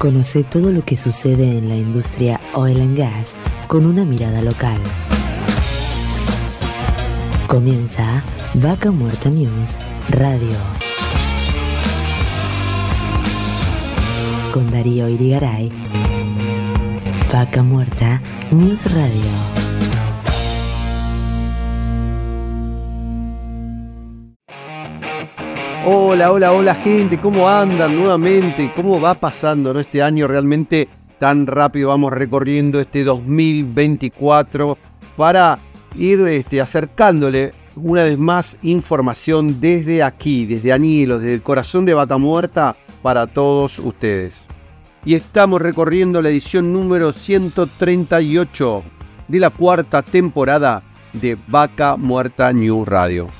Conoce todo lo que sucede en la industria oil and gas con una mirada local. Comienza Vaca Muerta News Radio. Con Darío Irigaray. Vaca Muerta News Radio. Hola, hola, hola gente, ¿cómo andan nuevamente? ¿Cómo va pasando ¿no? este año realmente tan rápido? Vamos recorriendo este 2024 para ir este, acercándole una vez más información desde aquí, desde Anilo, desde el corazón de Vaca Muerta para todos ustedes. Y estamos recorriendo la edición número 138 de la cuarta temporada de Vaca Muerta New Radio.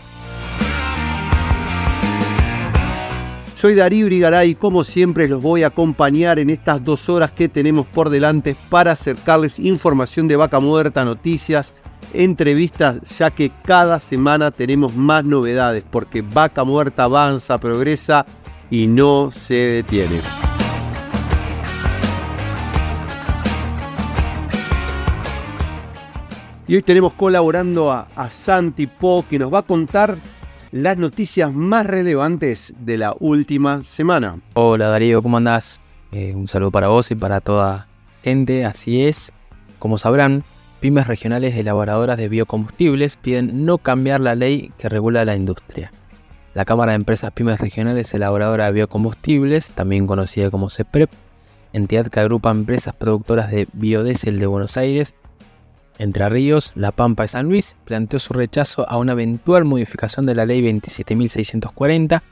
Soy Darío Urigaray y como siempre los voy a acompañar en estas dos horas que tenemos por delante para acercarles información de Vaca Muerta, noticias, entrevistas, ya que cada semana tenemos más novedades porque Vaca Muerta avanza, progresa y no se detiene. Y hoy tenemos colaborando a, a Santi Po que nos va a contar las noticias más relevantes de la última semana. Hola Darío, ¿cómo andás? Eh, un saludo para vos y para toda gente, así es. Como sabrán, pymes regionales elaboradoras de biocombustibles piden no cambiar la ley que regula la industria. La Cámara de Empresas Pymes Regionales Elaboradoras de Biocombustibles, también conocida como CEPREP, entidad que agrupa empresas productoras de biodiesel de Buenos Aires entre Ríos, La Pampa y San Luis planteó su rechazo a una eventual modificación de la Ley 27.640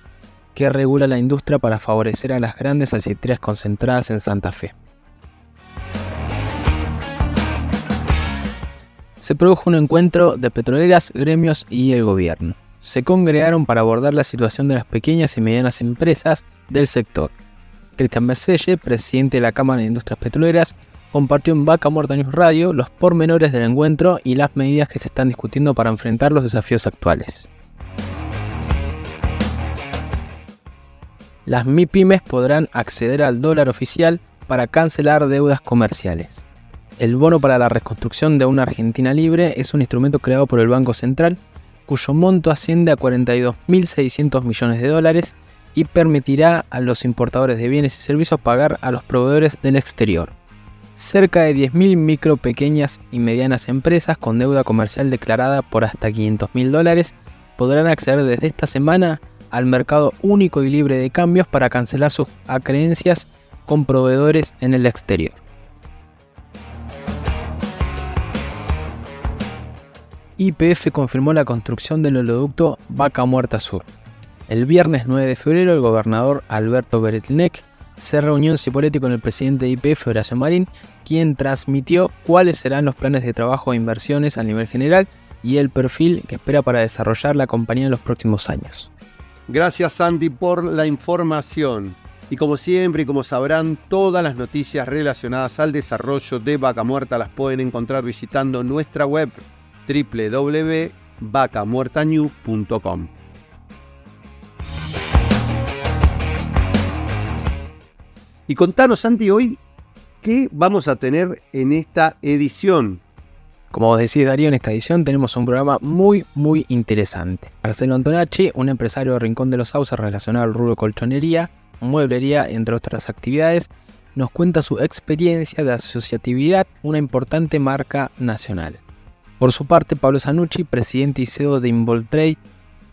que regula la industria para favorecer a las grandes aceiteras concentradas en Santa Fe. Se produjo un encuentro de petroleras, gremios y el gobierno. Se congregaron para abordar la situación de las pequeñas y medianas empresas del sector. Cristian Beselle, presidente de la Cámara de Industrias Petroleras, compartió en Vaca Muerta News Radio los pormenores del encuentro y las medidas que se están discutiendo para enfrentar los desafíos actuales. Las MIPYMES podrán acceder al dólar oficial para cancelar deudas comerciales. El bono para la reconstrucción de una Argentina libre es un instrumento creado por el Banco Central cuyo monto asciende a 42.600 millones de dólares y permitirá a los importadores de bienes y servicios pagar a los proveedores del exterior cerca de 10.000 micro, pequeñas y medianas empresas con deuda comercial declarada por hasta 500.000 dólares podrán acceder desde esta semana al mercado único y libre de cambios para cancelar sus acreencias con proveedores en el exterior. YPF confirmó la construcción del oleoducto Vaca Muerta Sur. El viernes 9 de febrero, el gobernador Alberto Beretnek se reunió en Cipolletti con el presidente de IPF, Horacio Marín, quien transmitió cuáles serán los planes de trabajo e inversiones a nivel general y el perfil que espera para desarrollar la compañía en los próximos años. Gracias Sandy por la información. Y como siempre y como sabrán, todas las noticias relacionadas al desarrollo de Vaca Muerta las pueden encontrar visitando nuestra web www.vacamuertanew.com. Y contanos, Santi, hoy qué vamos a tener en esta edición. Como vos decís, Darío, en esta edición tenemos un programa muy, muy interesante. Marcelo Antonacci, un empresario de Rincón de los Sauces relacionado al rubro colchonería, mueblería, entre otras actividades, nos cuenta su experiencia de asociatividad, una importante marca nacional. Por su parte, Pablo Zanucci, presidente y CEO de Involtrade,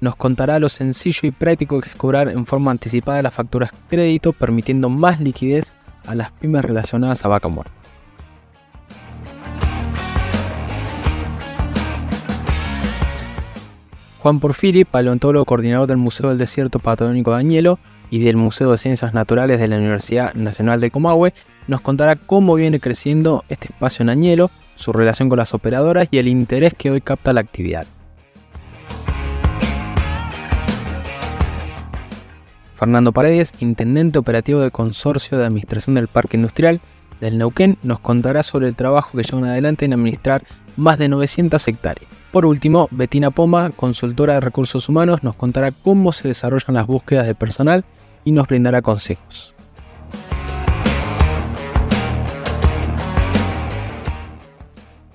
nos contará lo sencillo y práctico que es cobrar en forma anticipada las facturas crédito, permitiendo más liquidez a las pymes relacionadas a vaca muerta. Juan Porfiri, paleontólogo coordinador del Museo del Desierto Patagónico de Añelo y del Museo de Ciencias Naturales de la Universidad Nacional de Comahue, nos contará cómo viene creciendo este espacio en Añelo, su relación con las operadoras y el interés que hoy capta la actividad. Fernando Paredes, intendente operativo del Consorcio de Administración del Parque Industrial del Neuquén, nos contará sobre el trabajo que llevan adelante en administrar más de 900 hectáreas. Por último, Betina Poma, consultora de recursos humanos, nos contará cómo se desarrollan las búsquedas de personal y nos brindará consejos.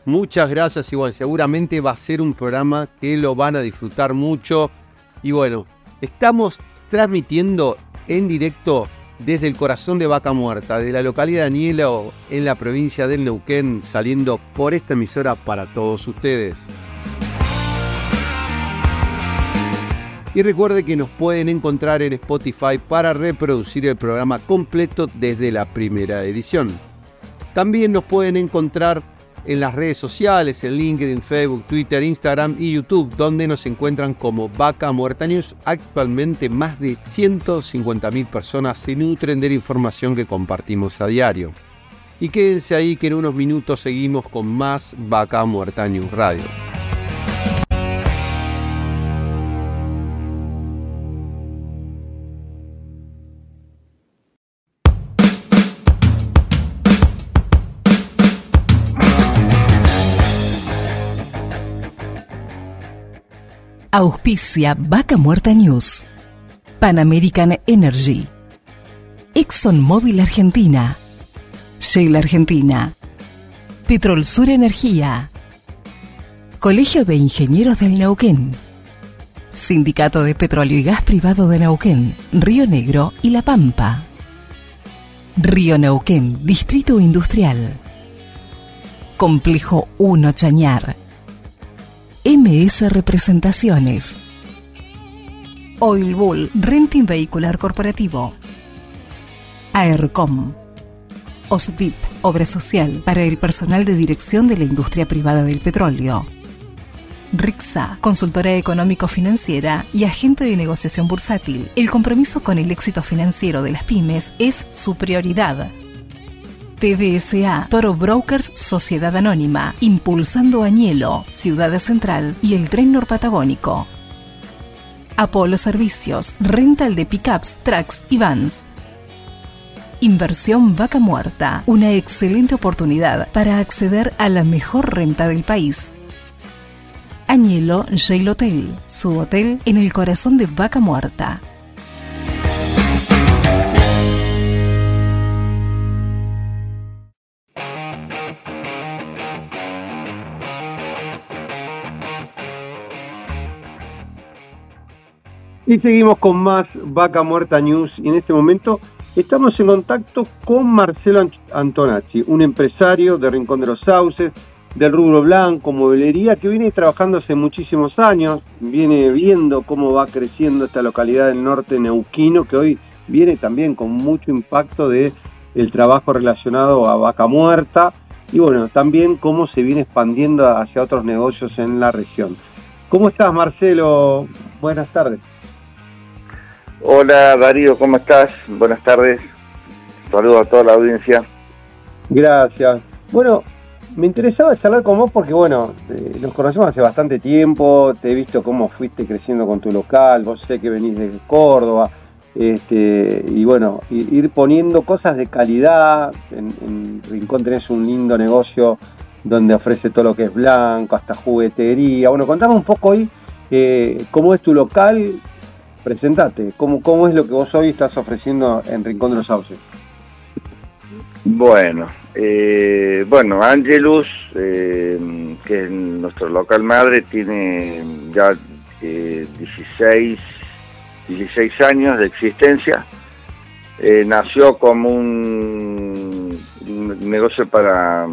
Muchas gracias, Igual. Seguramente va a ser un programa que lo van a disfrutar mucho. Y bueno, estamos transmitiendo en directo desde el corazón de Vaca Muerta, de la localidad de Anielo, en la provincia del Neuquén, saliendo por esta emisora para todos ustedes. Y recuerde que nos pueden encontrar en Spotify para reproducir el programa completo desde la primera edición. También nos pueden encontrar en las redes sociales, en LinkedIn, Facebook, Twitter, Instagram y YouTube, donde nos encuentran como Vaca Muerta News. Actualmente más de 150.000 personas se nutren de la información que compartimos a diario. Y quédense ahí que en unos minutos seguimos con más Vaca Muerta News Radio. Auspicia Vaca Muerta News. Pan American Energy. ExxonMobil Argentina. Shell Argentina. Petrol Sur Energía. Colegio de Ingenieros del Neuquén. Sindicato de Petróleo y Gas Privado de Neuquén, Río Negro y La Pampa. Río Neuquén, Distrito Industrial. Complejo 1 Chañar. MS Representaciones. Oil Bull Renting Vehicular Corporativo. AERCOM. OSDIP, Obra Social para el personal de dirección de la industria privada del petróleo. RIXA, consultora económico-financiera y agente de negociación bursátil. El compromiso con el éxito financiero de las pymes es su prioridad. TBSA, Toro Brokers Sociedad Anónima, Impulsando Añelo, Ciudad Central y el Tren Norpatagónico. Apolo Servicios, rental de pickups, trucks y vans. Inversión Vaca Muerta, una excelente oportunidad para acceder a la mejor renta del país. Añelo Jail Hotel, su hotel en el corazón de Vaca Muerta. Y seguimos con más Vaca Muerta News y en este momento estamos en contacto con Marcelo Antonacci, un empresario de Rincón de los Sauces, del rubro blanco, modelería, que viene trabajando hace muchísimos años, viene viendo cómo va creciendo esta localidad del norte neuquino, que hoy viene también con mucho impacto de trabajo relacionado a vaca muerta y bueno, también cómo se viene expandiendo hacia otros negocios en la región. ¿Cómo estás, Marcelo? Buenas tardes. Hola Darío, ¿cómo estás? Buenas tardes. Saludos a toda la audiencia. Gracias. Bueno, me interesaba charlar con vos porque, bueno, nos conocemos hace bastante tiempo, te he visto cómo fuiste creciendo con tu local, vos sé que venís de Córdoba, este, y bueno, ir poniendo cosas de calidad. En, Rincón tenés un lindo negocio donde ofrece todo lo que es blanco, hasta juguetería. Bueno, contame un poco hoy eh, cómo es tu local, presentate, ¿cómo, ¿cómo es lo que vos hoy estás ofreciendo en Rincón de los Sauces? Bueno, eh, bueno, Angelus, eh, que es nuestro local madre, tiene ya 16, 16 años de existencia. Eh, nació como un, negocio para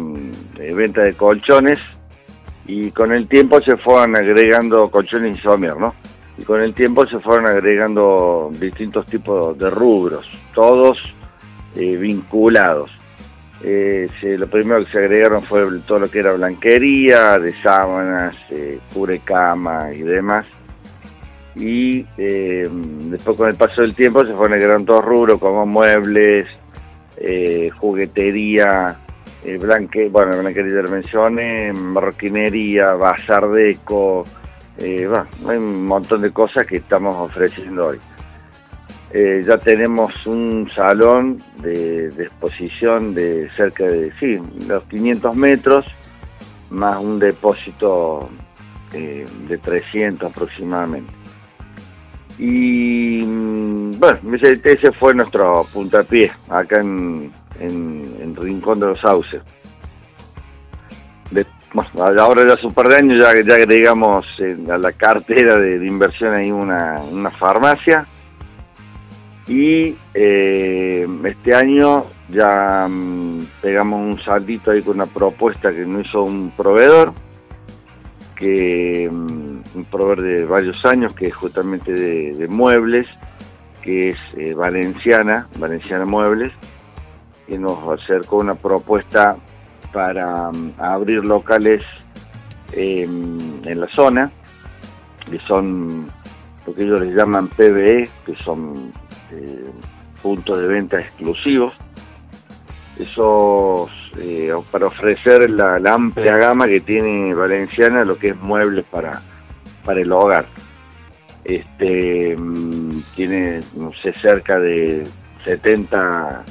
venta de colchones y con el tiempo se fueron agregando colchones y somier, ¿no? Y con el tiempo se fueron agregando distintos tipos de rubros, todos eh, vinculados. Eh, lo primero que se agregaron fue todo lo que era blanquería, de sábanas, eh, cama y demás. Y eh, después con el paso del tiempo se fueron agregando todos rubros como muebles, juguetería, blanque, bueno, blanquería de mencioné, marroquinería, bazar deco, eh, hay un montón de cosas que estamos ofreciendo hoy. Eh, ya tenemos un salón de, exposición de cerca de sí, los 500 metros, más un depósito eh, de 300 aproximadamente. Y mm, bueno, ese fue nuestro puntapié acá en, en, Rincón de los Sauces. Bueno, ahora ya hace un par de años ya, ya agregamos a la cartera de, inversión ahí una, una farmacia. Y eh, este año ya mm, pegamos un saldito ahí con una propuesta que nos hizo un proveedor, que mm, un proveedor de varios años, que es justamente de, muebles, que es eh, Valenciana, Valenciana Muebles, que nos acercó una propuesta para mm, abrir locales en la zona, que son lo que ellos les llaman PBE, que son eh, puntos de venta exclusivos. Esos, eh, para ofrecer la, amplia gama que tiene Valenciana, lo que es muebles para, para el hogar. Este, mm, tiene, no sé, cerca de 70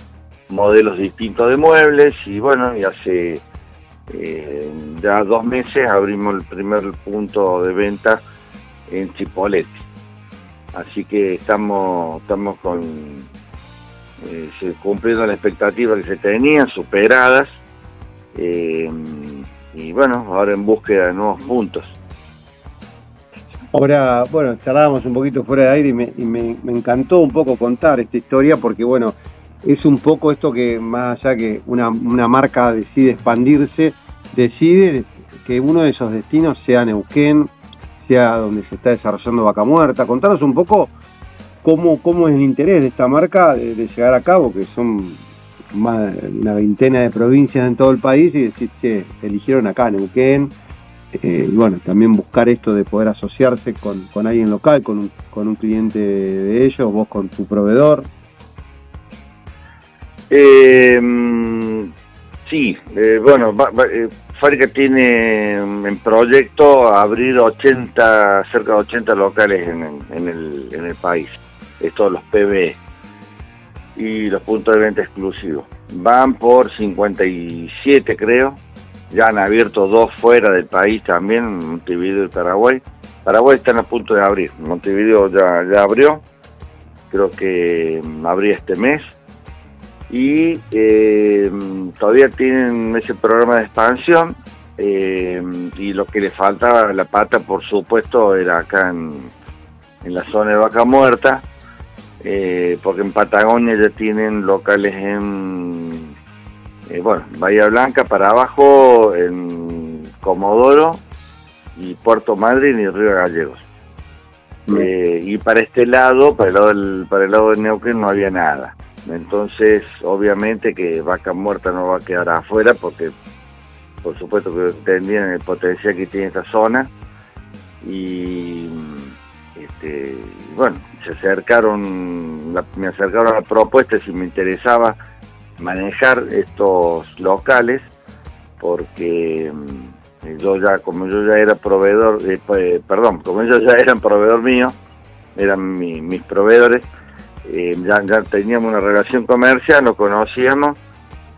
modelos distintos de muebles y bueno, y hace eh, ya dos meses abrimos el primer punto de venta en Chipolete. Así que estamos, estamos con eh, cumpliendo la expectativa que se tenían, superadas. Eh, y bueno, ahora en búsqueda de nuevos puntos. Ahora, bueno, charlábamos un poquito fuera de aire y, me, encantó un poco contar esta historia porque, bueno, es un poco esto que más allá que una, una marca decide expandirse, decide que uno de esos destinos sea Neuquén, sea donde se está desarrollando Vaca Muerta. Contanos un poco cómo, cómo es el interés de esta marca de, llegar a cabo, que son más una veintena de provincias en todo el país y decir, que eligieron acá Neuquén. Eh, y bueno, también buscar esto de poder asociarse con, con alguien local, con un, con un cliente de ellos, vos con tu proveedor. Eh, mm, sí, eh, bueno, eh, Fábrica tiene en proyecto abrir 80, cerca de 80 locales en, el, en el país, estos los PB y los puntos de venta exclusivos. Van por 57 creo, ya han abierto dos fuera del país también, Montevideo y Paraguay. Paraguay están a punto de abrir, Montevideo ya, ya abrió, creo que abría este mes y eh, todavía tienen ese programa de expansión eh, y lo que le falta la pata por supuesto era acá en, la zona de Vaca Muerta eh, porque en Patagonia ya tienen locales en bueno Bahía Blanca para abajo en Comodoro y Puerto Madryn y Río Gallegos. Y para este lado para el lado del, para el lado de Neuquén no había nada entonces, obviamente que Vaca Muerta no va a quedar afuera porque, por supuesto que entendían el potencial que tiene esta zona. Y, este, bueno, se acercaron, me acercaron a la propuesta si me interesaba manejar estos locales porque mm, yo ya, como yo ya era proveedor, eh, pues, perdón, como ellos ya eran proveedor mío, eran mis proveedores, eh, ya, teníamos una relación comercial, lo conocíamos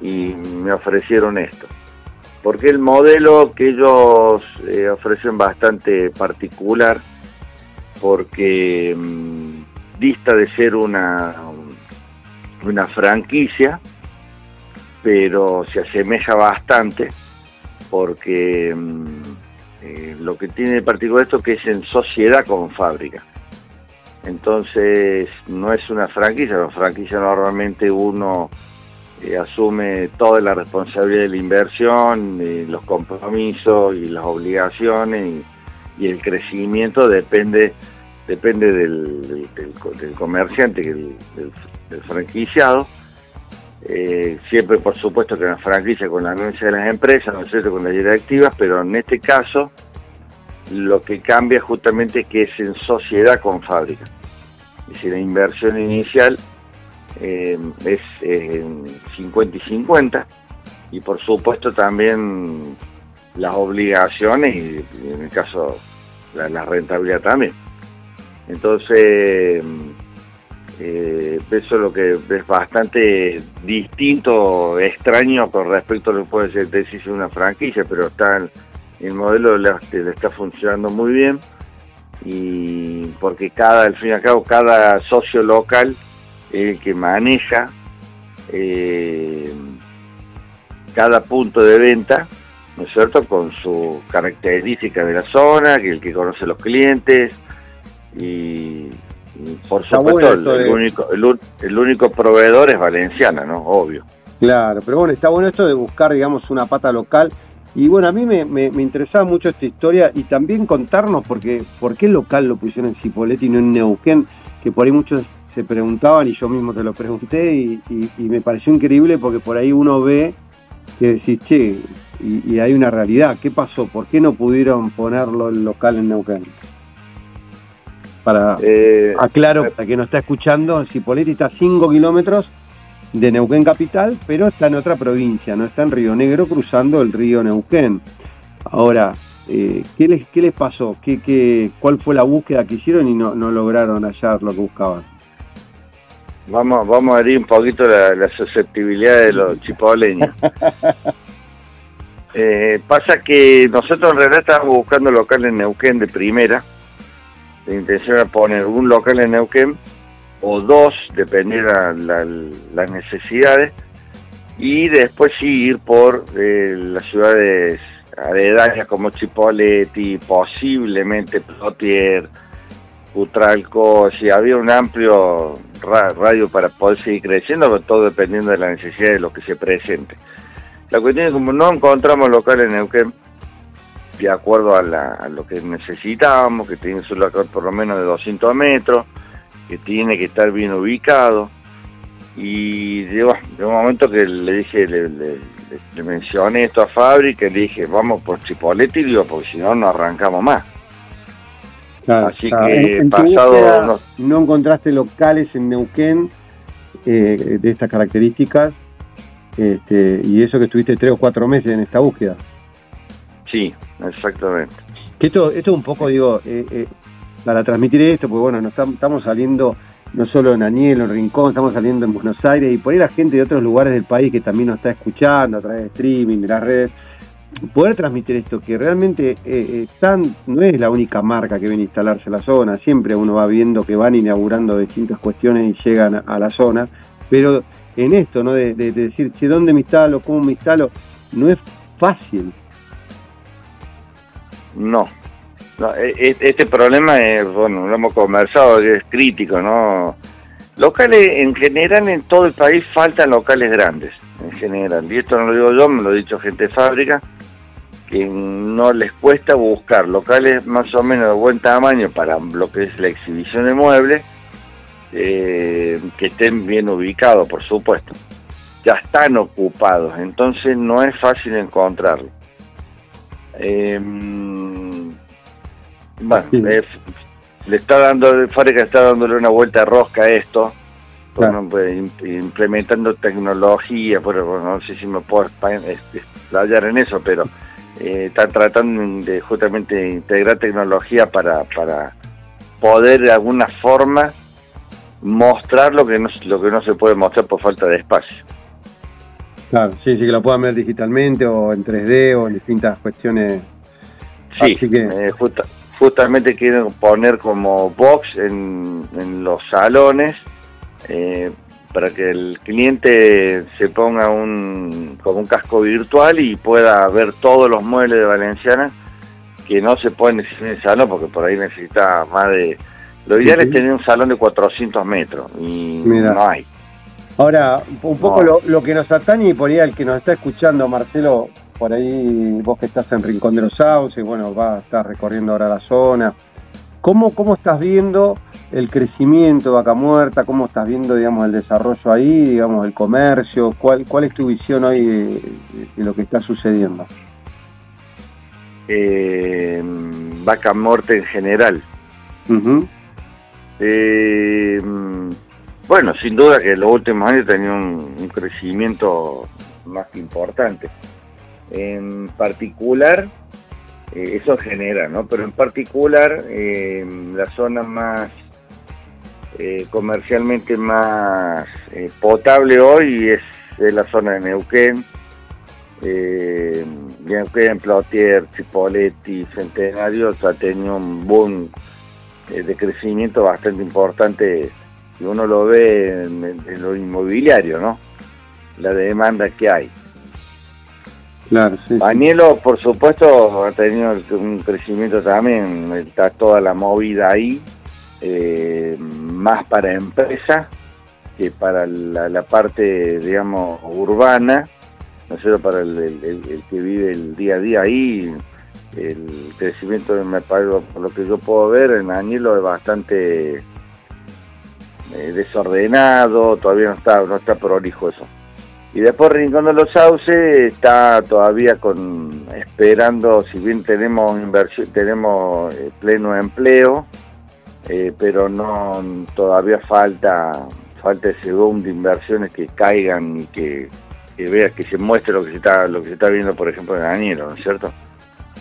y me ofrecieron esto. Porque el modelo que ellos eh, ofrecen bastante particular, porque mm, dista de ser una, una franquicia, pero se asemeja bastante, porque mm, eh, lo que tiene de particular esto que es en sociedad con fábrica. Entonces no es una franquicia, la franquicia normalmente uno eh, asume toda la responsabilidad de la inversión, los compromisos y las obligaciones y, el crecimiento depende depende del, comerciante, del, franquiciado. Eh, siempre por supuesto que la franquicia con la anuncia de las empresas, ¿no es cierto?, con las directivas, pero en este caso lo que cambia justamente que es en sociedad con fábrica. Es decir, la inversión inicial eh, es 50 y 50 y por supuesto también las obligaciones y, en el caso la, rentabilidad también. Entonces, eh, eso es lo que es bastante distinto, extraño con respecto a lo que puede ser decirse una franquicia, pero está el modelo le, está funcionando muy bien y porque cada, al fin y al cabo, cada socio local es el que maneja eh, cada punto de venta ¿no es cierto? Con su característica de la zona, que el que conoce los clientes y, por supuesto el, único, el, único proveedor es Valenciana, ¿no? Obvio. Claro, pero bueno, está bueno esto de buscar, digamos, una pata local. Y bueno, a mí me, me, interesaba mucho esta historia y también contarnos porque, por qué local lo pusieron en Cipolletti y no en Neuquén, que por ahí muchos se preguntaban y yo mismo te lo pregunté y, me pareció increíble porque por ahí uno ve que decís, che, y, hay una realidad, ¿qué pasó? ¿Por qué no pudieron ponerlo el local en Neuquén? Para eh, aclaro, para que no está escuchando, Cipolletti está a 5 kilómetros de Neuquén capital, pero está en otra provincia, no está en Río Negro cruzando el río Neuquén. Ahora, eh, ¿qué, les, ¿qué les pasó? ¿Qué, qué, cuál fue la búsqueda que hicieron y no, no lograron hallar lo que buscaban? Vamos, vamos a abrir un poquito la, susceptibilidad de los chipoleños. eh, pasa que nosotros en realidad estábamos buscando local en Neuquén de primera. La intención era poner un local en Neuquén o dos, dependiendo de las necesidades. Y después sí ir por eh, las ciudades aledañas como Chipoleti, posiblemente Plotier, Utralco, si había un amplio radio para poder seguir creciendo, todo dependiendo de la necesidad de lo que se presente. La cuestión es como no encontramos locales en Neuquén de acuerdo a, lo que necesitábamos, que tiene su local por lo menos de 200 metros, que tiene que estar bien ubicado. Y llegó, un momento que le dije, le, mencioné esto a Fábrica, le dije, vamos por Chipolete, y digo, porque si no, no arrancamos más. Así que pasado... no... encontraste locales en Neuquén eh, de estas características este, y eso que estuviste tres o cuatro meses en esta búsqueda. Sí, exactamente. esto, esto un poco, digo, eh, eh, para transmitir esto, porque bueno, nos estamos saliendo no solo en Aniel, en Rincón, estamos saliendo en Buenos Aires y por ahí la gente de otros lugares del país que también nos está escuchando a través de streaming, de las redes, poder transmitir esto, que realmente eh, eh no es la única marca que viene a instalarse en la zona, siempre uno va viendo que van inaugurando distintas cuestiones y llegan a, la zona, pero en esto, ¿no? De, decir, che, ¿dónde me instalo? ¿Cómo me instalo? No es fácil. No. E, e, este problema es, bueno, lo hemos conversado, es crítico, ¿no? Locales, en general, en todo el país faltan locales grandes, en general. Y esto no lo digo yo, me lo ha dicho gente fábrica que no les cuesta buscar locales más o menos de buen tamaño para lo que es la exhibición de muebles, eh, que estén bien ubicados, por supuesto. Ya están ocupados, entonces no es fácil encontrarlo. Em, bueno, le está dando, Fábrica está dándole una vuelta de rosca a esto, pues, implementando tecnología, pero no sé si me puedo explayar en eso, pero eh, están tratando de justamente integrar tecnología para, para poder de alguna forma mostrar lo que no, lo que no se puede mostrar por falta de espacio. Claro, sí, sí, que lo puedan ver digitalmente o en 3D o en distintas cuestiones. Sí, eh, justamente quieren poner como box en, en los salones eh, para que el cliente se ponga un, como un casco virtual y pueda ver todos los muebles de Valenciana que no se pueden en el salón porque por ahí necesita más de... Lo ideal es tener un salón de 400 metros y no hay. Ahora, un poco lo, que nos atañe y por ahí el que nos está escuchando, Marcelo, por ahí vos que estás en Rincón de los Sauces, bueno, va a estar recorriendo ahora la zona. ¿Cómo, cómo estás viendo el crecimiento de Vaca Muerta? ¿Cómo estás viendo, digamos, el desarrollo ahí, digamos, el comercio? ¿Cuál, cuál es tu visión hoy de, lo que está sucediendo? Eh, Vaca Muerta en general. Eh, bueno, sin duda que en los últimos años tenía un, un crecimiento más que importante. En particular, eh, eso genera, ¿no? Pero en particular, eh, la zona más eh, comercialmente más potable hoy es, la zona de Neuquén, Neuquén, Plotier, Cipoletti, Centenario, ha tenido un boom de crecimiento bastante importante y uno lo ve en, en, lo inmobiliario, ¿no? La demanda que hay. Claro, sí, por supuesto, ha tenido un crecimiento también, está toda la movida ahí, eh, más para empresas que para la, parte, digamos, urbana, no solo para el, que vive el día a día ahí, el crecimiento, me parece, por lo que yo puedo ver, en Añelo es bastante eh, desordenado, todavía no está, no está prolijo eso. Y después Rincón de los Sauces está todavía con esperando, si bien tenemos inversión, tenemos eh, pleno empleo, eh, pero no todavía falta falta ese boom de inversiones que caigan y que, que vea que se muestre lo que se está lo que se está viendo por ejemplo en Danielo, ¿no es cierto?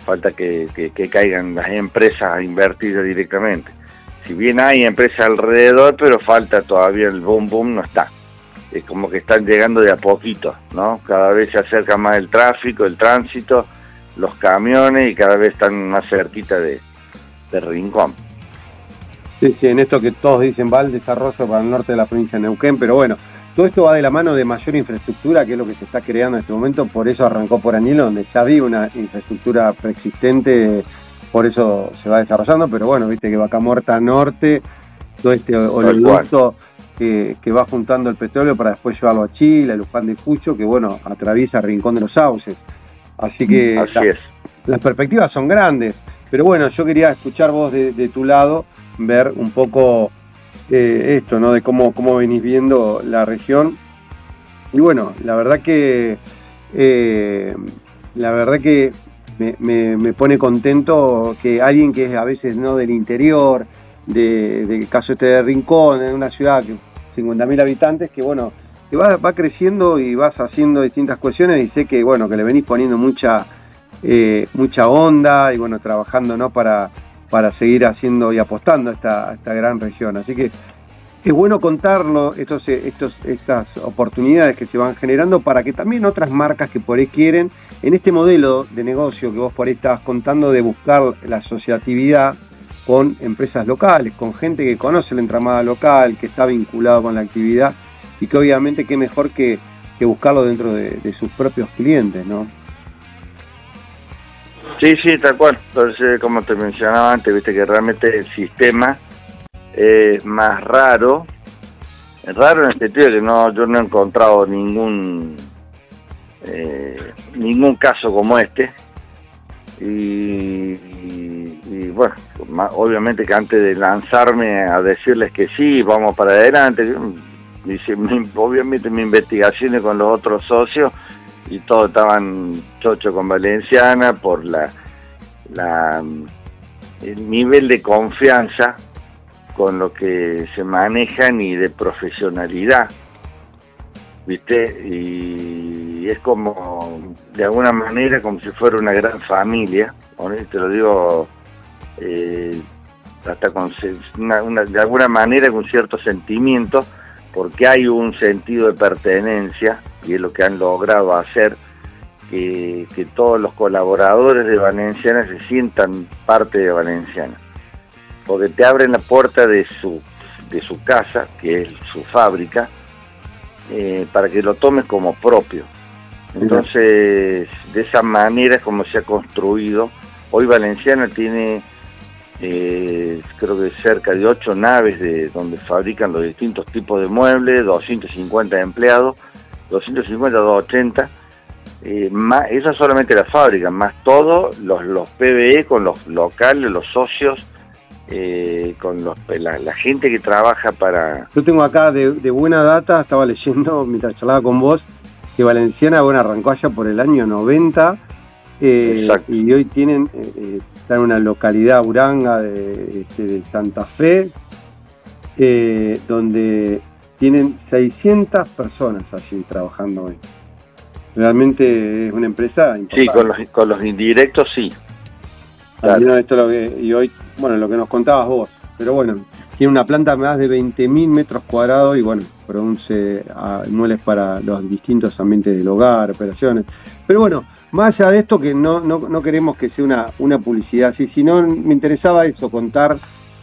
Falta que, que caigan las empresas a invertir directamente. Si bien hay empresas alrededor, pero falta todavía el boom boom no está es como que están llegando de a poquito, ¿no? Cada vez se acerca más el tráfico, el tránsito, los camiones y cada vez están más cerquita de, Rincón. Sí, sí, en esto que todos dicen va el desarrollo para el norte de la provincia de Neuquén, pero bueno, todo esto va de la mano de mayor infraestructura, que es lo que se está creando en este momento, por eso arrancó por Añelo, donde ya había una infraestructura preexistente, por eso se va desarrollando, pero bueno, viste que Vaca Muerta Norte, todo este oleoducto que, va juntando el petróleo para después llevarlo a Chile, a Luján de Cucho, que bueno, atraviesa el Rincón de los Sauces. Así que las perspectivas son grandes. Pero bueno, yo quería escuchar vos de, tu lado, ver un poco eh, esto, ¿no? De cómo, cómo venís viendo la región. Y bueno, la verdad que eh, la verdad que me, me, pone contento que alguien que es a veces no del interior, de, de caso este de Rincón, en una ciudad que 50.000 habitantes, que bueno, que va, va creciendo y vas haciendo distintas cuestiones y sé que bueno, que le venís poniendo mucha, eh, mucha onda y bueno, trabajando ¿no? para, para seguir haciendo y apostando a esta, esta gran región. Así que es bueno contarlo, estos, estos, estas oportunidades que se van generando para que también otras marcas que por ahí quieren, en este modelo de negocio que vos por ahí estabas contando de buscar la asociatividad, con empresas locales, con gente que conoce la entramada local, que está vinculado con la actividad y que obviamente qué mejor que, buscarlo dentro de, sus propios clientes, ¿no? Sí, sí, tal cual. Entonces, como te mencionaba antes, viste que realmente el sistema es más raro. Es raro en el sentido de que no, yo no he encontrado ningún eh, ningún caso como este. y, y bueno, obviamente que antes de lanzarme a decirles que sí, vamos para adelante, dice, obviamente mi investigaciones con los otros socios y todos estaban chocho con Valenciana por la, la el nivel de confianza con lo que se manejan y de profesionalidad, ¿viste? Y es como, de alguna manera, como si fuera una gran familia, te lo digo eh, hasta con de alguna manera con cierto sentimiento, porque hay un sentido de pertenencia, y es lo que han logrado hacer, que, todos los colaboradores de Valenciana se sientan parte de Valenciana, porque te abren la puerta de su, de su casa, que es su fábrica, eh, para que lo tomes como propio. Entonces, de esa manera es como se ha construido. Hoy Valenciana tiene eh, creo que cerca de ocho naves de donde fabrican los distintos tipos de muebles, 250 empleados, 250, 280, eh, más, esa solamente la fábrica, más todos los, los PBE con los locales, los socios, eh, con los, la, gente que trabaja para... Yo tengo acá de, buena data, estaba leyendo mientras charlaba con vos, que Valenciana bueno, arrancó allá por el año 90 eh, y hoy tienen está en una localidad uranga de, este, de Santa Fe, eh, donde tienen 600 personas allí trabajando hoy. Realmente es una empresa importante. Sí, con los, con los indirectos sí. Esto lo que, y hoy, bueno, lo que nos contabas vos, pero bueno, tiene una planta más de 20.000 metros cuadrados y bueno, produce ah, muebles para los distintos ambientes del hogar, operaciones. Pero bueno, más allá de esto, que no, no, queremos que sea una, una publicidad así, sino me interesaba eso, contar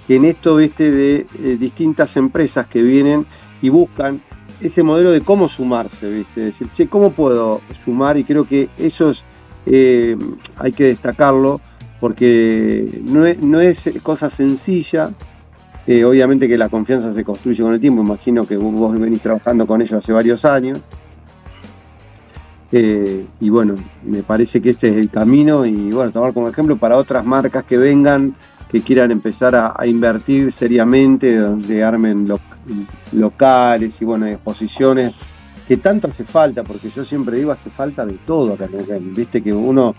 que en esto ¿viste? de eh, distintas empresas que vienen y buscan ese modelo de cómo sumarse, ¿viste? decir, che, ¿cómo puedo sumar? Y creo que eso es eh, hay que destacarlo porque no es, no es cosa sencilla. Eh, obviamente que la confianza se construye con el tiempo, imagino que vos venís trabajando con ellos hace varios años. Eh, y bueno, me parece que este es el camino y bueno, tomar como ejemplo para otras marcas que vengan, que quieran empezar a, invertir seriamente, donde armen locales y bueno, exposiciones que tanto hace falta, porque yo siempre digo, hace falta de todo acá Viste que uno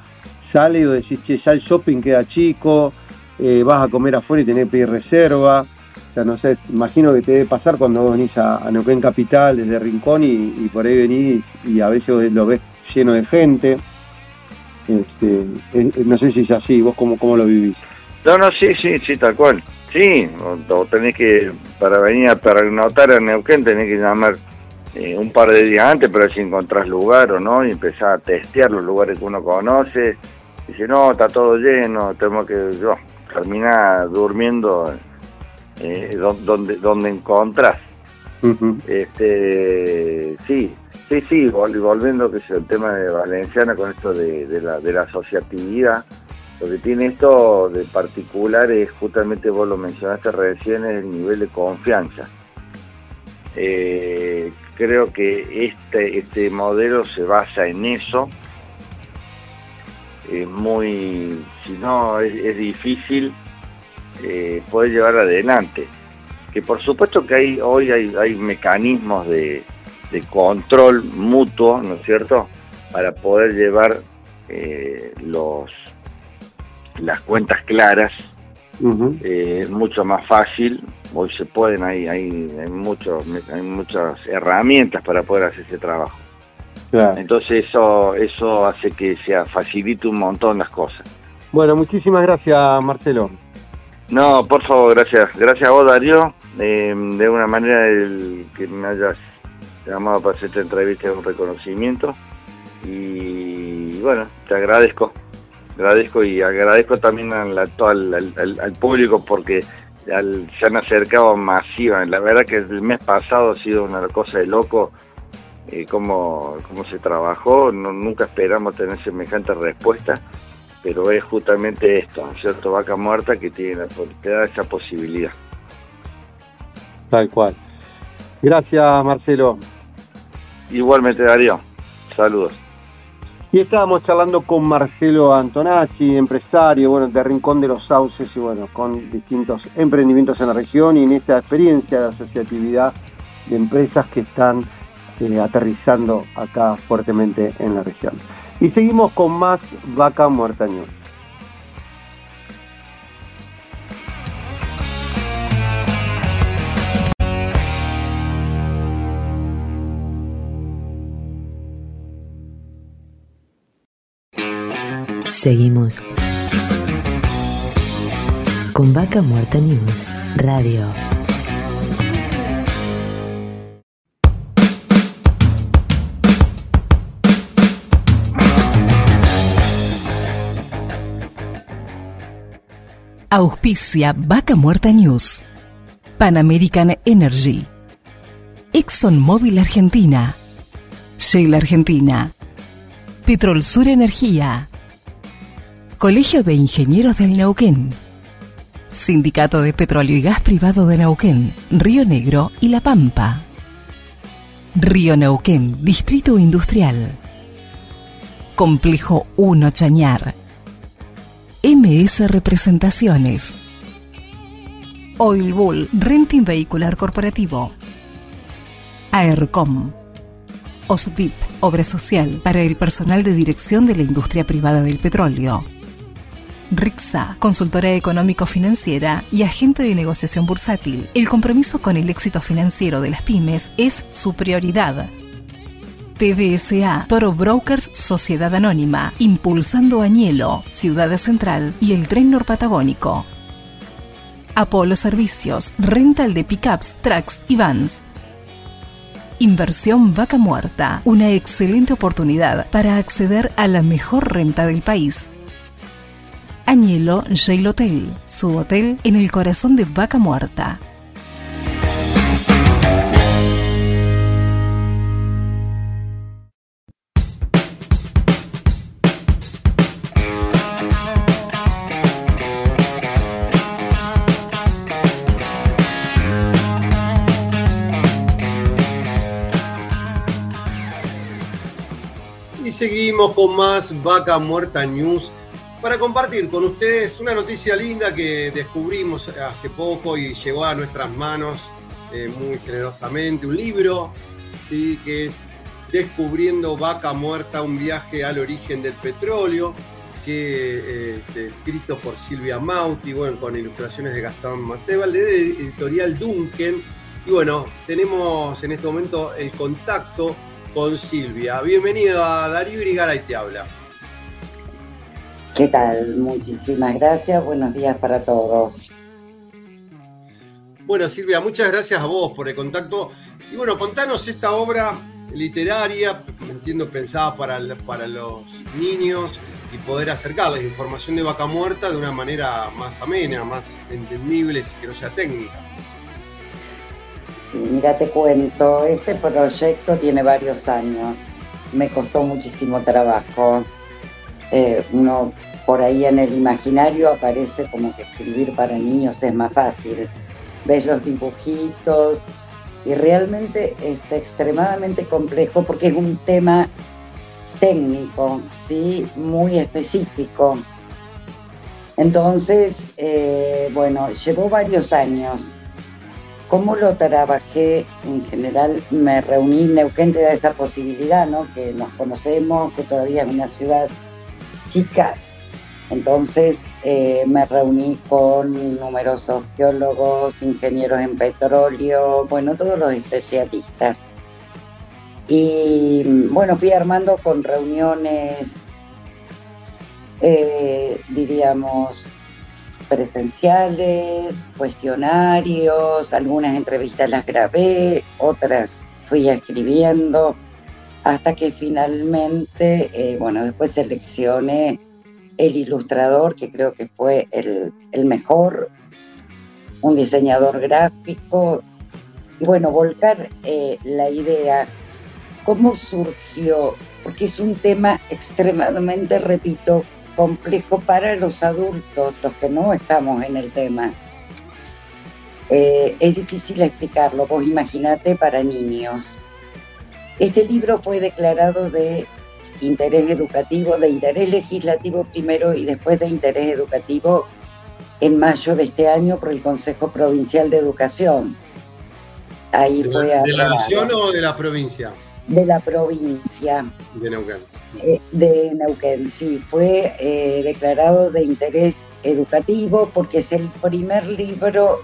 sale y decís, che, ya el shopping queda chico, eh, vas a comer afuera y tenés que pedir reserva. O sea, no sé, imagino que te debe pasar cuando venís a, Neuquén Capital desde Rincón y, por ahí venís y a veces lo ves lleno de gente. Este, no sé si es así, vos cómo, cómo lo vivís. No, no, sí, sí, sí, tal cual. Sí, o, tenés que, para venir a notar a Neuquén, tenés que llamar eh, un par de días antes, pero si encontrás lugar o no, y empezar a testear los lugares que uno conoce. Dice, no, está todo lleno, tenemos que yo, terminar durmiendo eh, donde, donde encontrás. este, sí, sí, sí, volviendo que es el tema de Valenciana con esto de, la, de la asociatividad, lo que tiene esto de particular es justamente, vos lo mencionaste recién, el nivel de confianza. Eh, creo que este, este modelo se basa en eso. Es muy, si no, es, difícil eh, poder llevar adelante. Que por supuesto que hay, hoy hay, hay mecanismos de, control mutuo, ¿no es cierto?, para poder llevar eh, los las cuentas claras eh, es mucho más fácil. Hoy se pueden, hay, hay, hay, muchos, hay muchas herramientas para poder hacer ese trabajo. Entonces eso, eso hace que se facilite un montón las cosas. Bueno, muchísimas gracias Marcelo. No, por favor, gracias. Gracias a vos Darío. Eh, de una manera el que me hayas llamado para hacer esta entrevista es un reconocimiento. Y bueno, te agradezco agradezco y agradezco también al, al, público porque se han acercado masiva. La verdad que el mes pasado ha sido una cosa de loco eh, cómo, se trabajó. No, nunca esperamos tener semejante respuesta, pero es justamente esto, ¿cierto? Vaca muerta que tiene, te da esa posibilidad. Tal cual. Gracias, Marcelo. Igualmente, Darío. Saludos. Y estábamos charlando con Marcelo Antonacci, empresario, bueno, de Rincón de los Sauces y bueno, con distintos emprendimientos en la región y en esta experiencia de asociatividad de empresas que están eh, aterrizando acá fuertemente en la región. Y seguimos con más Vaca Muerta Seguimos con Vaca Muerta News Radio. Auspicia Vaca Muerta News. Pan American Energy. ExxonMobil Argentina. Shell Argentina. Petrol Sur Energía. Colegio de Ingenieros del Neuquén. Sindicato de Petróleo y Gas Privado de Neuquén, Río Negro y La Pampa. Río Neuquén, Distrito Industrial. Complejo 1 Chañar. MS Representaciones. Oil Bull, Renting Vehicular Corporativo. AERCOM. OSDIP, Obra Social para el personal de dirección de la industria privada del petróleo. RIXA, consultora económico-financiera y agente de negociación bursátil. El compromiso con el éxito financiero de las pymes es su prioridad. TBSA, Toro Brokers Sociedad Anónima, impulsando Añelo, Ciudad Central y el Tren Norpatagónico. Apolo Servicios, rental de pickups, trucks y vans. Inversión Vaca Muerta, una excelente oportunidad para acceder a la mejor renta del país. Añelo Jail Hotel, su hotel en el corazón de Vaca Muerta. Y seguimos con más Vaca Muerta News para compartir con ustedes una noticia linda que descubrimos hace poco y llegó a nuestras manos eh, muy generosamente. Un libro ¿sí? que es Descubriendo Vaca Muerta, un viaje al origen del petróleo, que eh, este, escrito por Silvia Mauti, bueno, con ilustraciones de Gastón Mateval, de editorial Duncan. Y bueno, tenemos en este momento el contacto con Silvia. Bienvenido a Darío Irigara te habla. ¿Qué tal? Muchísimas gracias. Buenos días para todos. Bueno, Silvia, muchas gracias a vos por el contacto. Y bueno, contanos esta obra literaria, entiendo pensada para, para los niños y poder acercarles información de vaca muerta de una manera más amena, más entendible, y que no sea técnica. Sí, mira, te cuento, este proyecto tiene varios años, me costó muchísimo trabajo. Eh, uno por ahí en el imaginario aparece como que escribir para niños es más fácil. Ves los dibujitos y realmente es extremadamente complejo porque es un tema técnico, ¿sí? muy específico. Entonces, eh, bueno, llevó varios años ¿Cómo lo trabajé? En general me reuní, Neuquén te da esta posibilidad, ¿no? Que nos conocemos, que todavía es una ciudad chica. Entonces eh, me reuní con numerosos geólogos, ingenieros en petróleo, bueno, todos los especialistas. Y bueno, fui armando con reuniones, eh, diríamos, presenciales, cuestionarios, algunas entrevistas las grabé, otras fui escribiendo, hasta que finalmente, eh, bueno, después seleccioné el ilustrador, que creo que fue el, mejor, un diseñador gráfico, y bueno, volcar eh, la idea, cómo surgió, porque es un tema extremadamente, repito, complejo para los adultos, los que no estamos en el tema. Eh, es difícil explicarlo, vos imaginate para niños. Este libro fue declarado de interés educativo, de interés legislativo primero y después de interés educativo en mayo de este año por el Consejo Provincial de Educación. Ahí ¿De, fue ¿De la nación o de la provincia? De la provincia. De Neuquén. Eh, de Neuquén, sí, fue eh, declarado de interés educativo porque es el primer libro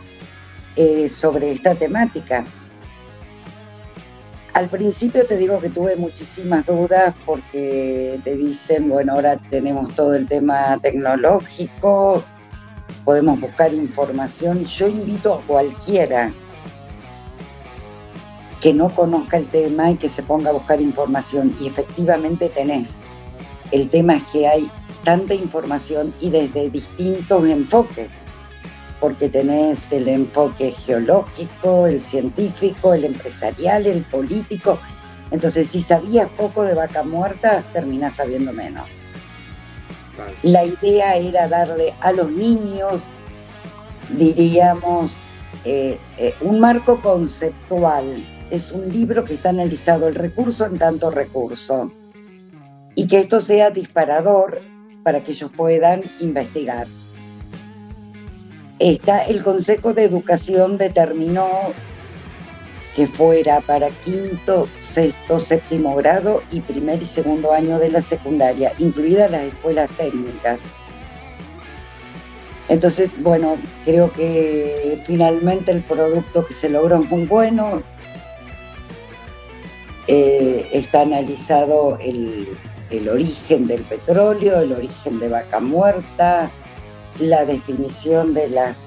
eh, sobre esta temática. Al principio te digo que tuve muchísimas dudas porque te dicen, bueno, ahora tenemos todo el tema tecnológico, podemos buscar información. Yo invito a cualquiera que no conozca el tema y que se ponga a buscar información. Y efectivamente tenés. El tema es que hay tanta información y desde distintos enfoques, porque tenés el enfoque geológico, el científico, el empresarial, el político. Entonces, si sabías poco de vaca muerta, terminás sabiendo menos. La idea era darle a los niños, diríamos, eh, eh, un marco conceptual es un libro que está analizado el recurso en tanto recurso y que esto sea disparador para que ellos puedan investigar. Esta, el Consejo de Educación determinó que fuera para quinto, sexto, séptimo grado y primer y segundo año de la secundaria, incluidas las escuelas técnicas. Entonces, bueno, creo que finalmente el producto que se logró es muy bueno, eh, está analizado el, origen del petróleo, el origen de vaca muerta, la definición de las,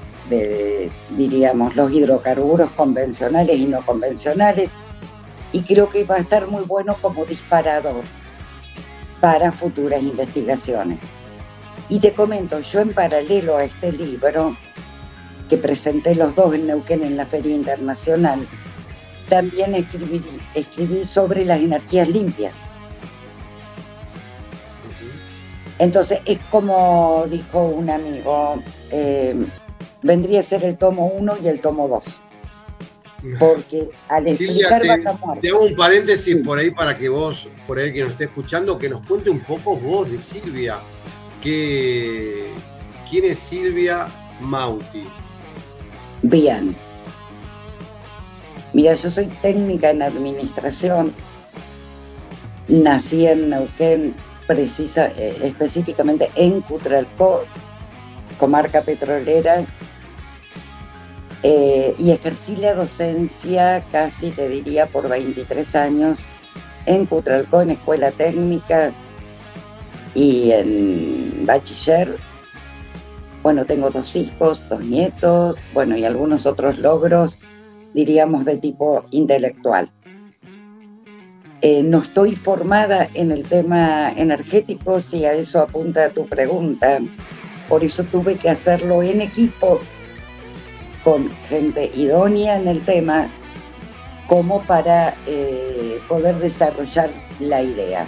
diríamos, los hidrocarburos convencionales y no convencionales, y creo que va a estar muy bueno como disparador para futuras investigaciones. Y te comento, yo en paralelo a este libro, que presenté los dos en Neuquén en la Feria Internacional, también escribí, escribí sobre las energías limpias. Entonces es como dijo un amigo, eh, vendría a ser el tomo 1 y el tomo 2. Porque al explicar te, te, hago un paréntesis por ahí para que vos, por ahí que nos esté escuchando, que nos cuente un poco vos de Silvia. Que, ¿Quién es Silvia Mauti? Bien. Mira, yo soy técnica en administración. Nací en Neuquén, precisa, eh, específicamente en Cutralcó, comarca petrolera, eh, y ejercí la docencia casi, te diría, por 23 años en Cutralcó, en escuela técnica y en bachiller. Bueno, tengo dos hijos, dos nietos, bueno, y algunos otros logros, diríamos, de tipo intelectual. Eh, no estoy formada en el tema energético, si a eso apunta tu pregunta. Por eso tuve que hacerlo en equipo con gente idónea en el tema como para eh, poder desarrollar la idea.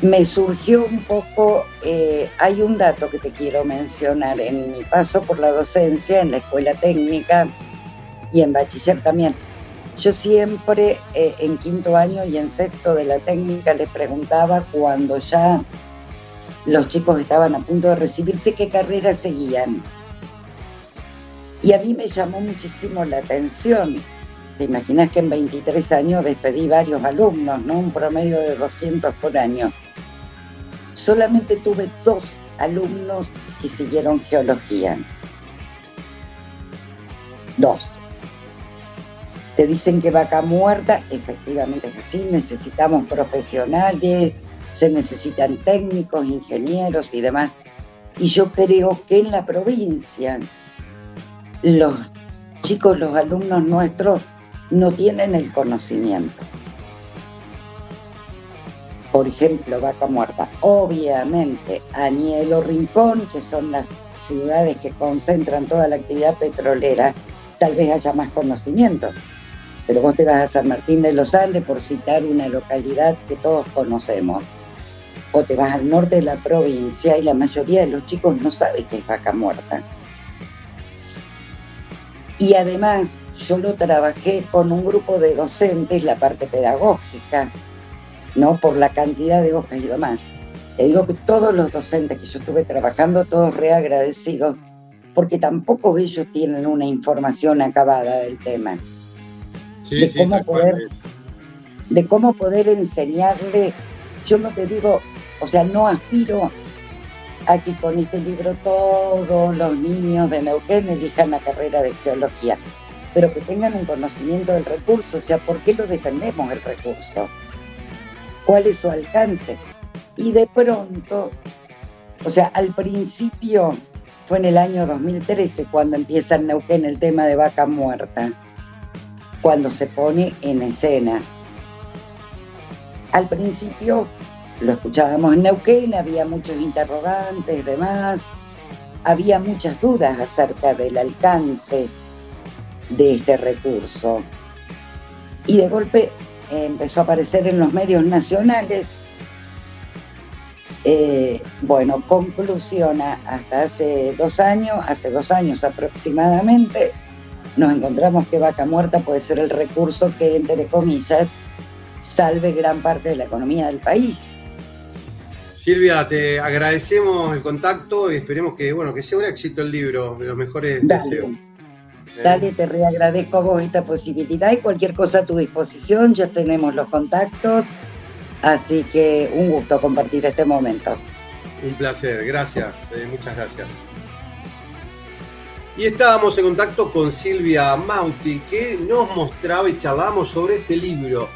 Me surgió un poco, eh, hay un dato que te quiero mencionar en mi paso por la docencia en la escuela técnica y en bachiller también. Yo siempre eh, en quinto año y en sexto de la técnica les preguntaba cuando ya los chicos estaban a punto de recibirse qué carrera seguían y a mí me llamó muchísimo la atención. Te imaginas que en 23 años despedí varios alumnos, ¿no? Un promedio de 200 por año. Solamente tuve dos alumnos que siguieron geología. Dos. Te dicen que vaca muerta, efectivamente es así, necesitamos profesionales, se necesitan técnicos, ingenieros y demás. Y yo creo que en la provincia los chicos, los alumnos nuestros, no tienen el conocimiento. Por ejemplo, Vaca Muerta. Obviamente, Aniel o Rincón, que son las ciudades que concentran toda la actividad petrolera, tal vez haya más conocimiento. Pero vos te vas a San Martín de los Andes, por citar una localidad que todos conocemos. O te vas al norte de la provincia y la mayoría de los chicos no saben qué es vaca muerta. Y además yo lo trabajé con un grupo de docentes, la parte pedagógica, ¿no? Por la cantidad de hojas y demás. Te digo que todos los docentes que yo estuve trabajando, todos reagradecidos, porque tampoco ellos tienen una información acabada del tema. Sí, de, cómo poder, de cómo poder enseñarle. Yo no te digo, o sea, no aspiro Aquí con este libro todos los niños de Neuquén elijan la carrera de geología, pero que tengan un conocimiento del recurso, o sea, ¿por qué lo defendemos el recurso? ¿Cuál es su alcance? Y de pronto, o sea, al principio fue en el año 2013 cuando empieza en Neuquén el tema de vaca muerta, cuando se pone en escena. Al principio lo escuchábamos en Neuquén, había muchos interrogantes, demás, había muchas dudas acerca del alcance de este recurso. Y de golpe eh, empezó a aparecer en los medios nacionales. Eh, bueno, conclusiona, hasta hace dos años, hace dos años aproximadamente, nos encontramos que vaca muerta puede ser el recurso que, entre comillas, salve gran parte de la economía del país. Silvia, te agradecemos el contacto y esperemos que, bueno, que sea un éxito el libro, de los mejores deseos. Dale, te reagradezco a vos esta posibilidad y cualquier cosa a tu disposición, ya tenemos los contactos, así que un gusto compartir este momento. Un placer, gracias, eh, muchas gracias. Y estábamos en contacto con Silvia Mauti, que nos mostraba y charlamos sobre este libro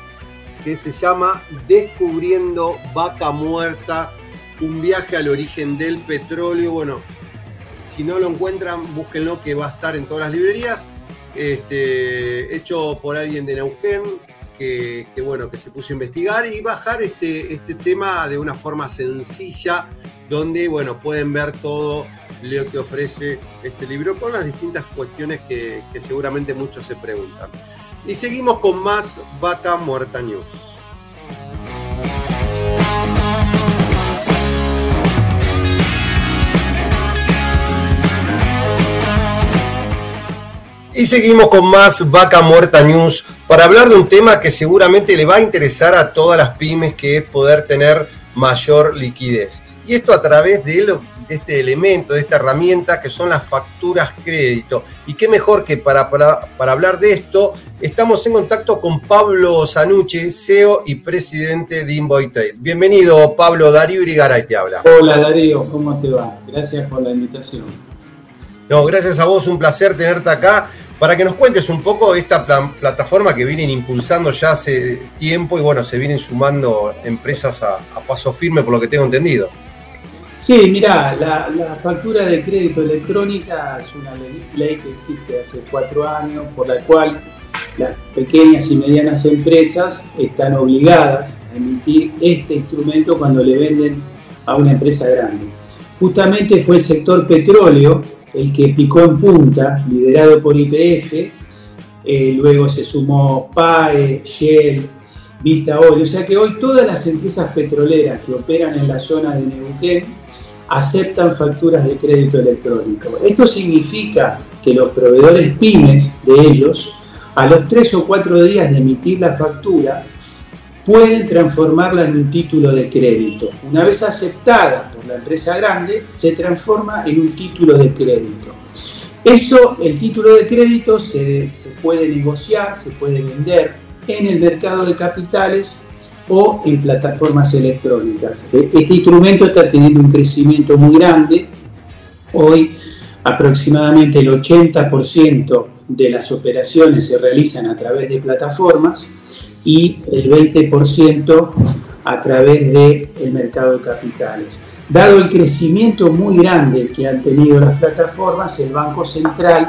que se llama Descubriendo Vaca Muerta un viaje al origen del petróleo. Bueno, si no lo encuentran, búsquenlo que va a estar en todas las librerías. Este, hecho por alguien de Neuquén, que, bueno, que se puso a investigar y bajar este, este tema de una forma sencilla, donde bueno, pueden ver todo lo que ofrece este libro con las distintas cuestiones que, que seguramente muchos se preguntan. Y seguimos con más Vaca Muerta News. Y seguimos con más Vaca Muerta News para hablar de un tema que seguramente le va a interesar a todas las pymes, que es poder tener mayor liquidez. Y esto a través de, este elemento, de esta herramienta que son las facturas crédito. Y qué mejor que para, para, hablar de esto, estamos en contacto con Pablo Zanuche, CEO y presidente de Invoice Trade. Bienvenido, Pablo. Darío Irigaray te habla. Hola, Darío. ¿Cómo te va? Gracias por la invitación. No, gracias a vos, un placer tenerte acá para que nos cuentes un poco esta plataforma que vienen impulsando ya hace tiempo y bueno, se vienen sumando empresas a, paso firme por lo que tengo entendido. Sí, mira, la, factura de crédito electrónica es una ley, que existe hace cuatro años por la cual las pequeñas y medianas empresas están obligadas a emitir este instrumento cuando le venden a una empresa grande. Justamente fue el sector petróleo el que picó en punta, liderado por IPF, eh, luego se sumó PAE, Shell, Vista Oil, o sea que hoy todas las empresas petroleras que operan en la zona de Neuquén aceptan facturas de crédito electrónico. Esto significa que los proveedores pymes de ellos, a los tres o cuatro días de emitir la factura, pueden transformarla en un título de crédito. Una vez aceptada por la empresa grande, se transforma en un título de crédito. Eso, el título de crédito se, puede negociar, se puede vender en el mercado de capitales o en plataformas electrónicas. E, este instrumento está teniendo un crecimiento muy grande. Hoy aproximadamente el 80% de las operaciones se realizan a través de plataformas y el 20% a través del mercado de capitales. Dado el crecimiento muy grande que han tenido las plataformas, el Banco Central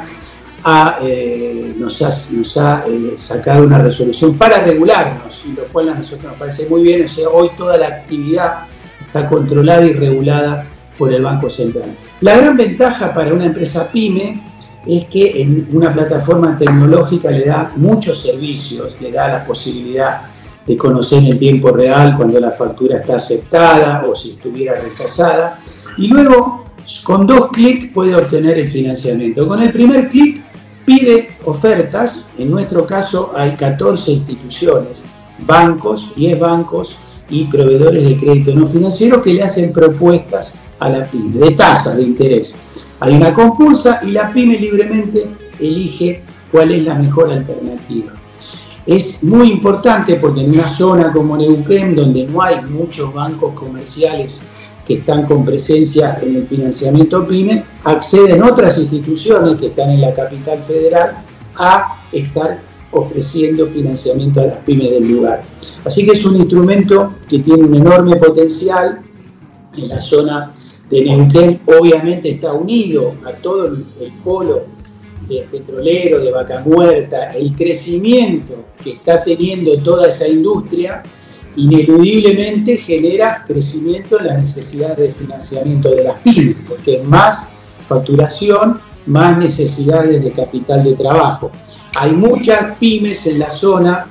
eh, nos ha, eh, sacado una resolución para regularnos, y lo cual a nosotros nos parece muy bien. O sea, hoy toda la actividad está controlada y regulada por el Banco Central. La gran ventaja para una empresa pyme es que en una plataforma tecnológica le da muchos servicios, le da la posibilidad de conocer en tiempo real cuando la factura está aceptada o si estuviera rechazada. Y luego, con dos clics puede obtener el financiamiento. Con el primer clic pide ofertas, en nuestro caso hay 14 instituciones, bancos, 10 bancos y proveedores de crédito no financiero que le hacen propuestas a la pyme de tasa de interés. Hay una compulsa y la pyme libremente elige cuál es la mejor alternativa. Es muy importante porque en una zona como Neuquén, donde no hay muchos bancos comerciales que están con presencia en el financiamiento PYME, acceden otras instituciones que están en la capital federal a estar ofreciendo financiamiento a las pymes del lugar. Así que es un instrumento que tiene un enorme potencial en la zona de Neuquén obviamente está unido a todo el, polo de petrolero, de vaca muerta, el crecimiento que está teniendo toda esa industria, ineludiblemente genera crecimiento en la necesidad de financiamiento de las pymes, porque más facturación, más necesidades de capital de trabajo. Hay muchas pymes en la zona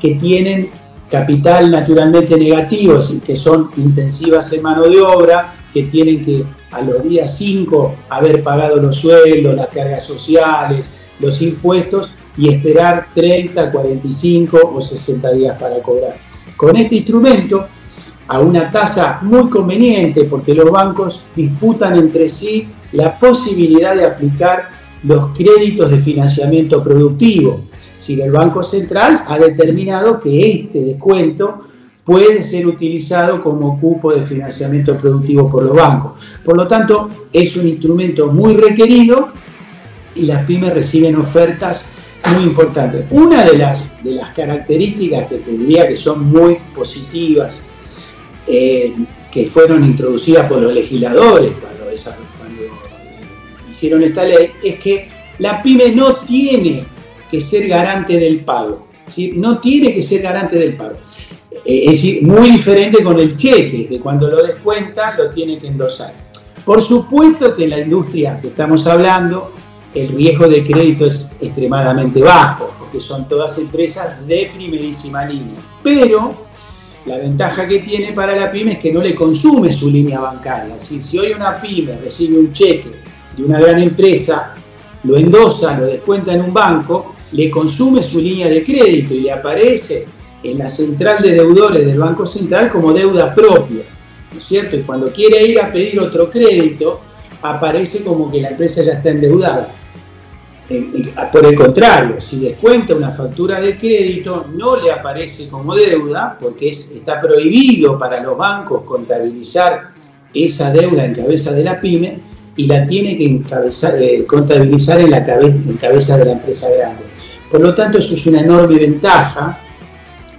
que tienen capital naturalmente negativo, es decir, que son intensivas en mano de obra, que tienen que a los días 5 haber pagado los sueldos, las cargas sociales, los impuestos y esperar 30, 45 o 60 días para cobrar. Con este instrumento, a una tasa muy conveniente, porque los bancos disputan entre sí la posibilidad de aplicar los créditos de financiamiento productivo. Si el Banco Central ha determinado que este descuento puede ser utilizado como cupo de financiamiento productivo por los bancos. Por lo tanto, es un instrumento muy requerido y las pymes reciben ofertas muy importantes. Una de las, de las características que te diría que son muy positivas, eh, que fueron introducidas por los legisladores cuando, hicieron esta ley, es que la pyme no tiene que ser garante del pago. No tiene que ser garante del pago. Eh, es decir, muy diferente con el cheque, que cuando lo descuenta lo tiene que endosar. Por supuesto que la industria que estamos hablando, el riesgo de crédito es extremadamente bajo, porque son todas empresas de primerísima línea. Pero la ventaja que tiene para la pyme es que no le consume su línea bancaria. Si, hoy una pyme recibe un cheque de una gran empresa, lo endosa, lo descuenta en un banco, le consume su línea de crédito y le aparece en la central de deudores del Banco Central como deuda propia, ¿no es cierto? Y cuando quiere ir a pedir otro crédito, aparece como que la empresa ya está endeudada. Por el contrario, si descuenta una factura de crédito, no le aparece como deuda, porque está prohibido para los bancos contabilizar esa deuda en cabeza de la pyme y la tiene que eh, contabilizar en la cabeza de la empresa grande. Por lo tanto, eso es una enorme ventaja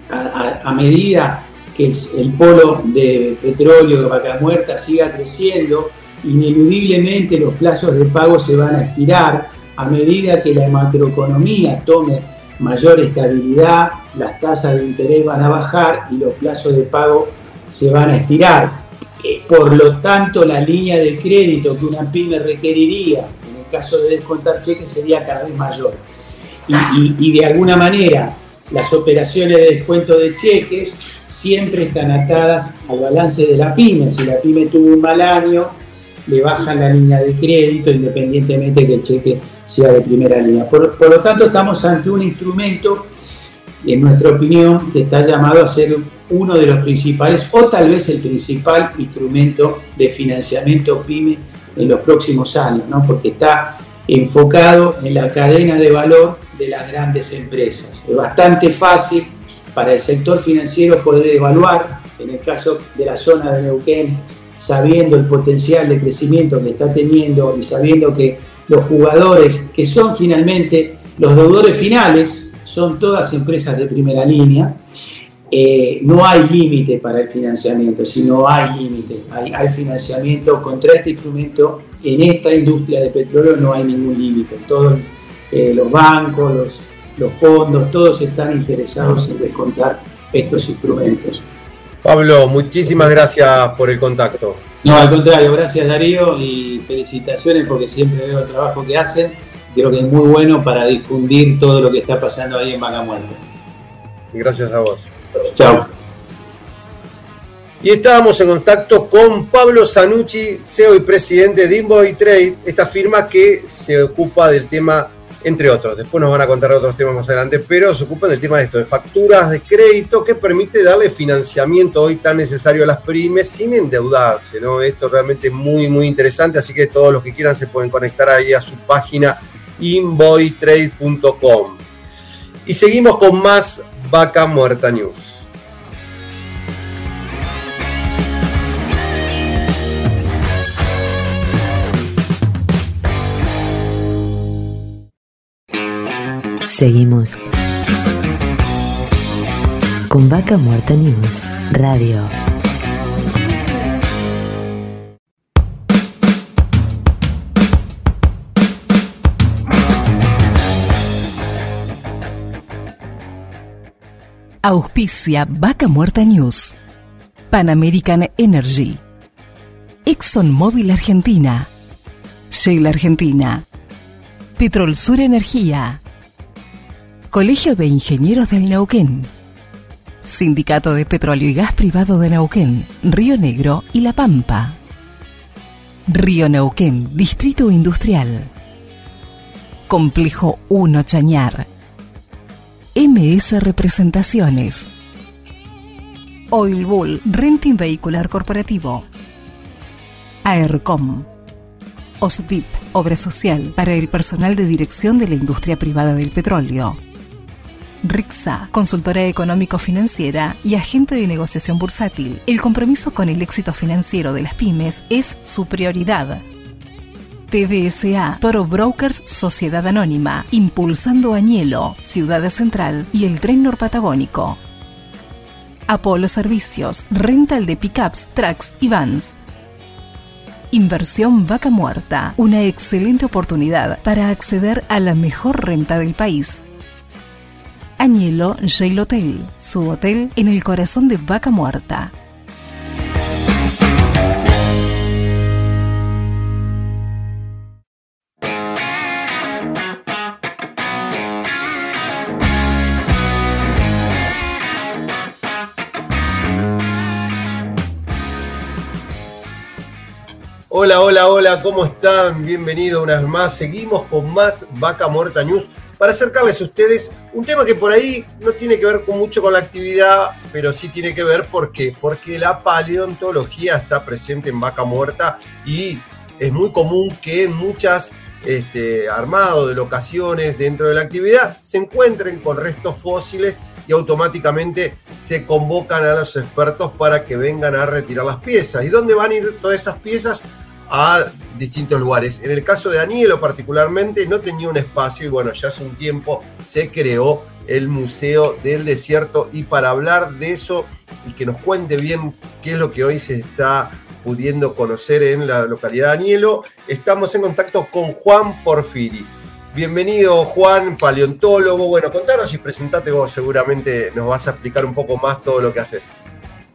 a, medida que el, polo de petróleo de vaca muerta siga creciendo, ineludiblemente los plazos de pago se van a estirar, a medida que la macroeconomía tome mayor estabilidad, las tasas de interés van a bajar y los plazos de pago se van a estirar. Eh, por lo tanto, la línea de crédito que una pyme requeriría en el caso de descontar cheques sería cada vez mayor. y de alguna manera, las operaciones de descuento de cheques siempre están atadas al balance de la pyme. Si la pyme tuvo un mal año, le bajan la línea de crédito independientemente que el cheque sea de primera línea. Por, lo tanto, estamos ante un instrumento, en nuestra opinión, que está llamado a ser uno de los principales o tal vez el principal instrumento de financiamiento pyme en los próximos años, ¿no? porque está enfocado en la cadena de valor de las grandes empresas. Es bastante fácil para el sector financiero poder evaluar, en el caso de la zona de Neuquén, sabiendo el potencial de crecimiento que está teniendo y sabiendo que los jugadores que son finalmente los deudores finales son todas empresas de primera línea, eh, no hay límite para el financiamiento, si no hay límite, hay, financiamiento contra este instrumento, en esta industria de petróleo no hay ningún límite, todos eh, los bancos, los, los fondos, todos están interesados en descontar estos instrumentos. Pablo, muchísimas gracias por el contacto. No, al contrario, gracias Darío y felicitaciones porque siempre veo el trabajo que hacen. Creo que es muy bueno para difundir todo lo que está pasando ahí en Vaca Muerta. Gracias a vos. Chao. Y estábamos en contacto con Pablo Zanucci, CEO y presidente de Invoice Trade, esta firma que se ocupa del tema, entre otros, después nos van a contar otros temas más adelante, pero se ocupa del tema de esto, de facturas de crédito que permite darle financiamiento hoy tan necesario a las pymes sin endeudarse, ¿no? Esto realmente muy, muy interesante, así que todos los que quieran se pueden conectar ahí a su página invoitrade.com. Y seguimos con más Vaca Muerta News. Seguimos con Vaca Muerta News Radio. Auspicia Vaca Muerta News. Pan American Energy. ExxonMobil Argentina. Shell Argentina. Petrol Sur Energía. Colegio de Ingenieros del Neuquén. Sindicato de Petróleo y Gas Privado de Neuquén, Río Negro y La Pampa. Río Neuquén, Distrito Industrial. Complejo 1 Chañar. MS Representaciones. Oil Bull, Renting Vehicular Corporativo. AERCOM. OSDIP, Obra Social para el personal de dirección de la industria privada del petróleo. RIXA, consultora económico-financiera y agente de negociación bursátil. El compromiso con el éxito financiero de las pymes es su prioridad. TBSA, Toro Brokers Sociedad Anónima, impulsando Añelo, Ciudad Central y el Tren Norpatagónico. Apolo Servicios, rental de pickups, trucks y vans. Inversión Vaca Muerta, una excelente oportunidad para acceder a la mejor renta del país. Añelo Jail Hotel, su hotel en el corazón de Vaca Muerta. Hola, hola, hola, ¿cómo están? Bienvenidos una vez más. Seguimos con más Vaca Muerta News para acercarles a ustedes un tema que por ahí no tiene que ver con mucho con la actividad, pero sí tiene que ver porque porque la paleontología está presente en Vaca Muerta y es muy común que en muchas este, armados de locaciones dentro de la actividad se encuentren con restos fósiles y automáticamente se convocan a los expertos para que vengan a retirar las piezas. ¿Y dónde van a ir todas esas piezas? A distintos lugares. En el caso de Danielo particularmente no tenía un espacio y bueno, ya hace un tiempo se creó el Museo del Desierto y para hablar de eso y que nos cuente bien qué es lo que hoy se está pudiendo conocer en la localidad de Danielo, estamos en contacto con Juan Porfiri. Bienvenido Juan, paleontólogo. Bueno, contanos y presentate vos, seguramente nos vas a explicar un poco más todo lo que haces.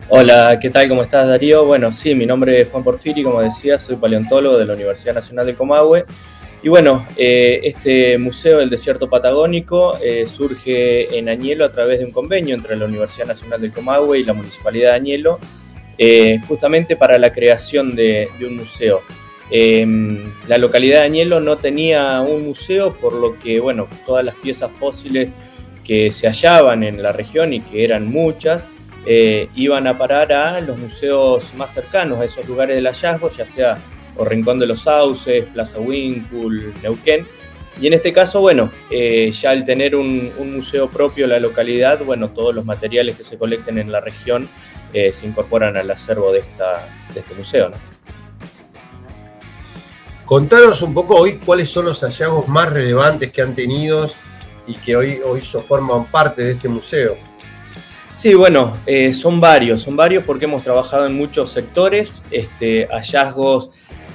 Hola, ¿qué tal? ¿Cómo estás Darío? Bueno, sí, mi nombre es Juan Porfiri, como decía, soy paleontólogo de la Universidad Nacional de Comahue. Y bueno, eh, este Museo del Desierto Patagónico eh, surge en Añelo a través de un convenio entre la Universidad Nacional de Comahue y la Municipalidad de Añelo, eh, justamente para la creación de un museo. Em, la localidad de Añelo no tenía un museo, por lo que, bueno, todas las piezas fósiles que se hallaban en la región y que eran muchas, eh, iban a parar a los museos más cercanos a esos lugares del hallazgo, ya sea o Rincón de los Sauces, Plaza Winkul, Neuquén. Y en este caso, bueno, eh, ya al tener un, museo propio la localidad, bueno, todos los materiales que se colecten en la región eh, se incorporan al acervo de este museo. ¿no? Contanos un poco hoy cuáles son los hallazgos más relevantes que han tenido y que hoy, hoy forman parte de este museo. Sí, bueno, eh, son varios, son varios porque hemos trabajado en muchos sectores, este, hallazgos,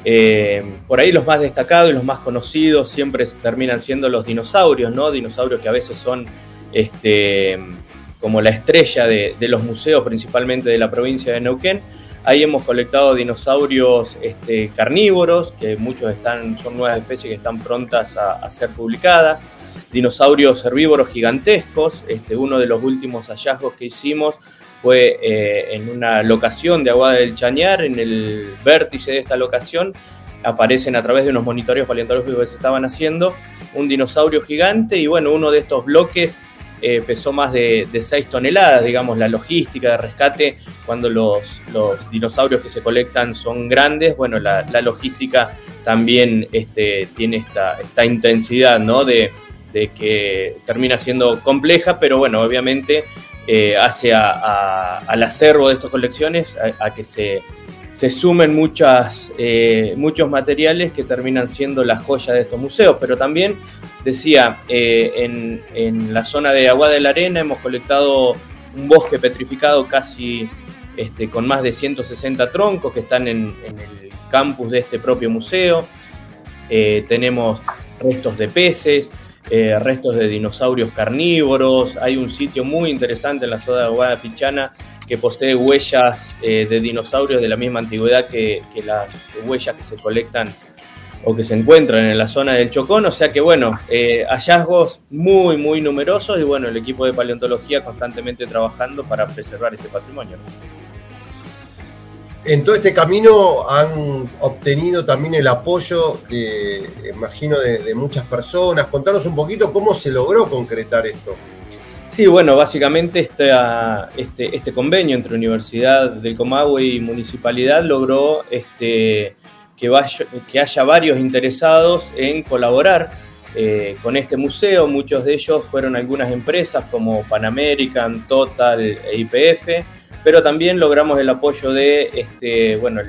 eh, por ahí los más destacados y los más conocidos siempre terminan siendo los dinosaurios, ¿no? Dinosaurios que a veces son este, como la estrella de, los museos, principalmente de la provincia de Neuquén. Ahí hemos colectado dinosaurios este, carnívoros, que muchos están, son nuevas especies que están prontas a, ser publicadas. Dinosaurios herbívoros gigantescos. Este, uno de los últimos hallazgos que hicimos fue eh, en una locación de Aguada del Chañar, en el vértice de esta locación, aparecen a través de unos monitoreos paleontológicos que se estaban haciendo un dinosaurio gigante y bueno, uno de estos bloques eh, pesó más de, 6 toneladas, digamos, la logística de rescate, cuando los, dinosaurios que se colectan son grandes, bueno, la, logística también este, tiene esta, esta intensidad, ¿no? De, que termina siendo compleja, pero bueno, obviamente eh, hace al acervo de estas colecciones a, que se, se sumen muchas, eh, muchos materiales que terminan siendo la joya de estos museos, pero también decía, eh, en, la zona de Agua de la Arena hemos colectado un bosque petrificado casi este, con más de 160 troncos que están en, el campus de este propio museo. Tenemos restos de peces, eh, restos de dinosaurios carnívoros. Hay un sitio muy interesante en la zona de Aguada Pichana que posee huellas de dinosaurios de la misma antigüedad que, que las huellas que se colectan o que se encuentran en la zona del Chocón, o sea que bueno, eh, hallazgos muy, muy numerosos y bueno, el equipo de paleontología constantemente trabajando para preservar este patrimonio. En todo este camino han obtenido también el apoyo, de, imagino, de, muchas personas. Contanos un poquito cómo se logró concretar esto. Sí, bueno, básicamente este, este, convenio entre Universidad del Comahue y Municipalidad logró este, que, que haya varios interesados en colaborar eh, con este museo. Muchos de ellos fueron algunas empresas como Pan American, Total e IPF, pero también logramos el apoyo de este, bueno,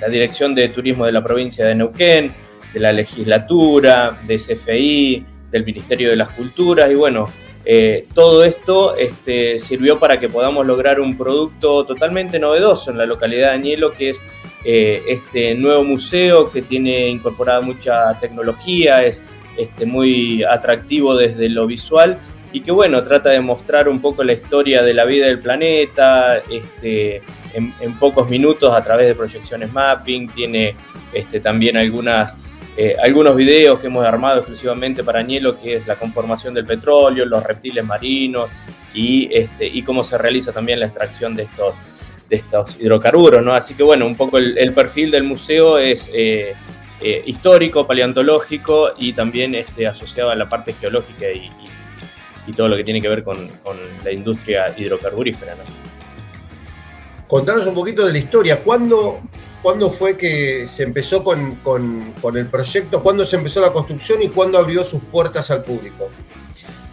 la Dirección de Turismo de la provincia de Neuquén, de la legislatura, de CFI, del Ministerio de las Culturas y bueno, eh, todo esto este, sirvió para que podamos lograr un producto totalmente novedoso en la localidad de Añelo, que es eh, este nuevo museo que tiene incorporada mucha tecnología, es este, muy atractivo desde lo visual y que bueno, trata de mostrar un poco la historia de la vida del planeta este, en, pocos minutos a través de proyecciones mapping, tiene este, también algunas, eh, algunos videos que hemos armado exclusivamente para Añelo, que es la conformación del petróleo, los reptiles marinos y, este, y cómo se realiza también la extracción de estos estos hidrocarburos, ¿no? Así que bueno, un poco el, perfil del museo es eh, eh, histórico, paleontológico y también este, asociado a la parte geológica y, todo lo que tiene que ver con, la industria hidrocarburífera, ¿no? Contanos un poquito de la historia. ¿Cuándo, ¿cuándo fue que se empezó con, con, el proyecto? ¿Cuándo se empezó la construcción y cuándo abrió sus puertas al público?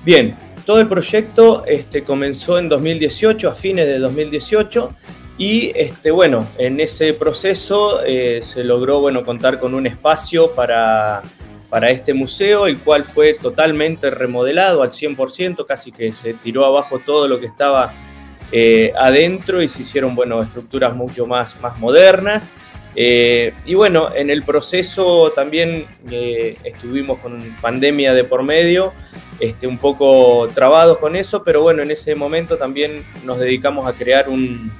Bien, todo el proyecto este, comenzó en 2018, a fines de 2018, y este, bueno, en ese proceso eh, se logró bueno, contar con un espacio para, para este museo, el cual fue totalmente remodelado al 100%, casi que se tiró abajo todo lo que estaba eh, adentro y se hicieron bueno, estructuras mucho más, más modernas. Eh, y bueno, en el proceso también eh, estuvimos con pandemia de por medio, este, un poco trabados con eso, pero bueno, en ese momento también nos dedicamos a crear un,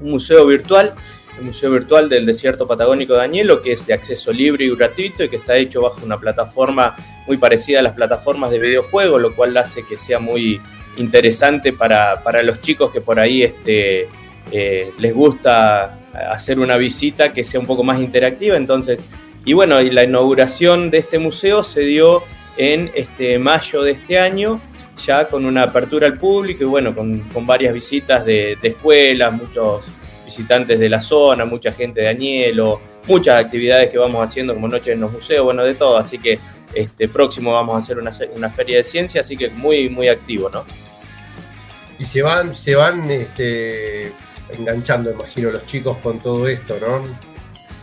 museo virtual, el Museo Virtual del Desierto Patagónico de Añelo, que es de acceso libre y gratuito y que está hecho bajo una plataforma muy parecida a las plataformas de videojuegos, lo cual hace que sea muy interesante para, los chicos que por ahí este, eh, les gusta hacer una visita que sea un poco más interactiva. Entonces, y bueno, y la inauguración de este museo se dio en este mayo de este año, ya con una apertura al público y bueno, con, varias visitas de, escuelas, muchos visitantes de la zona, mucha gente de Añelo, muchas actividades que vamos haciendo como noches en los museos, bueno, de todo. Así que este próximo vamos a hacer una, una feria de ciencia, así que muy, muy activo, ¿no? Y se van, se van este, enganchando, imagino, los chicos con todo esto, ¿no?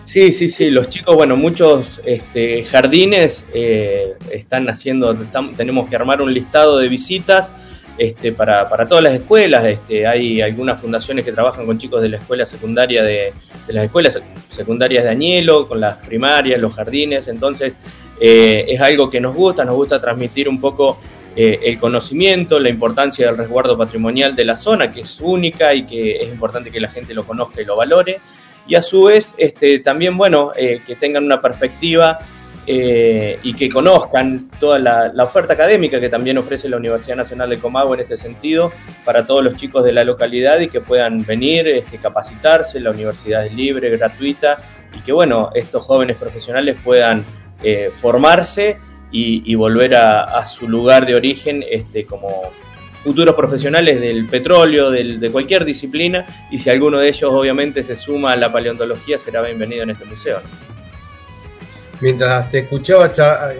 Sí, sí, sí, los chicos, bueno, muchos este, jardines eh, están haciendo, tenemos que armar un listado de visitas este, para, todas las escuelas. Este, hay algunas fundaciones que trabajan con chicos de la escuela secundaria de, las escuelas secundarias de Añelo, con las primarias, los jardines. Entonces, eh, es algo que nos gusta, nos gusta transmitir un poco eh, el conocimiento, la importancia del resguardo patrimonial de la zona, que es única y que es importante que la gente lo conozca y lo valore. Y a su vez, este, también, bueno, eh, que tengan una perspectiva eh, y que conozcan toda la, oferta académica que también ofrece la Universidad Nacional de Comahue en este sentido para todos los chicos de la localidad y que puedan venir, este, capacitarse, la universidad es libre, gratuita y que bueno, estos jóvenes profesionales puedan formarse y, volver a, su lugar de origen este, como futuros profesionales del petróleo, de cualquier disciplina, y si alguno de ellos obviamente se suma a la paleontología, será bienvenido en este museo. Mientras te escuchaba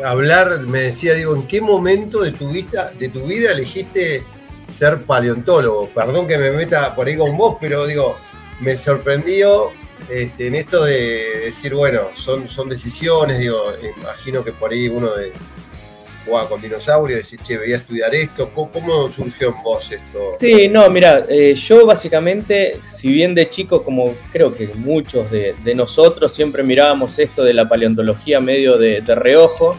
hablar, me decía, digo, ¿en qué momento de tu, vida, de tu vida elegiste ser paleontólogo? Perdón que me meta por ahí con vos, pero digo, me sorprendió este, en esto de decir, bueno, son, son decisiones, digo, imagino que por ahí uno de, jugaba con dinosaurios, decir, che, voy a estudiar esto, ¿cómo, surgió en vos esto? Sí, no, mira, eh, yo básicamente, si bien de chico, como creo que muchos de, nosotros, siempre mirábamos esto de la paleontología medio de, reojo,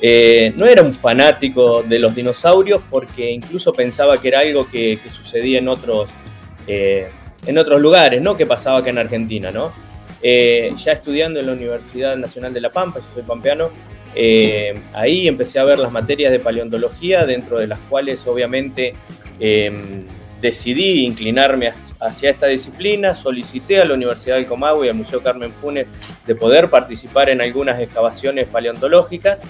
eh, no era un fanático de los dinosaurios porque incluso pensaba que era algo que, sucedía en otros... Eh, en otros lugares, ¿no? Que pasaba acá en Argentina, ¿no? Ya estudiando en la Universidad Nacional de La Pampa, yo soy pampeano, eh, ahí empecé a ver las materias de paleontología, dentro de las cuales obviamente em, decidí inclinarme hacia esta disciplina, solicité a la Universidad del Comahue y al Museo Carmen Funes de poder participar en algunas excavaciones paleontológicas,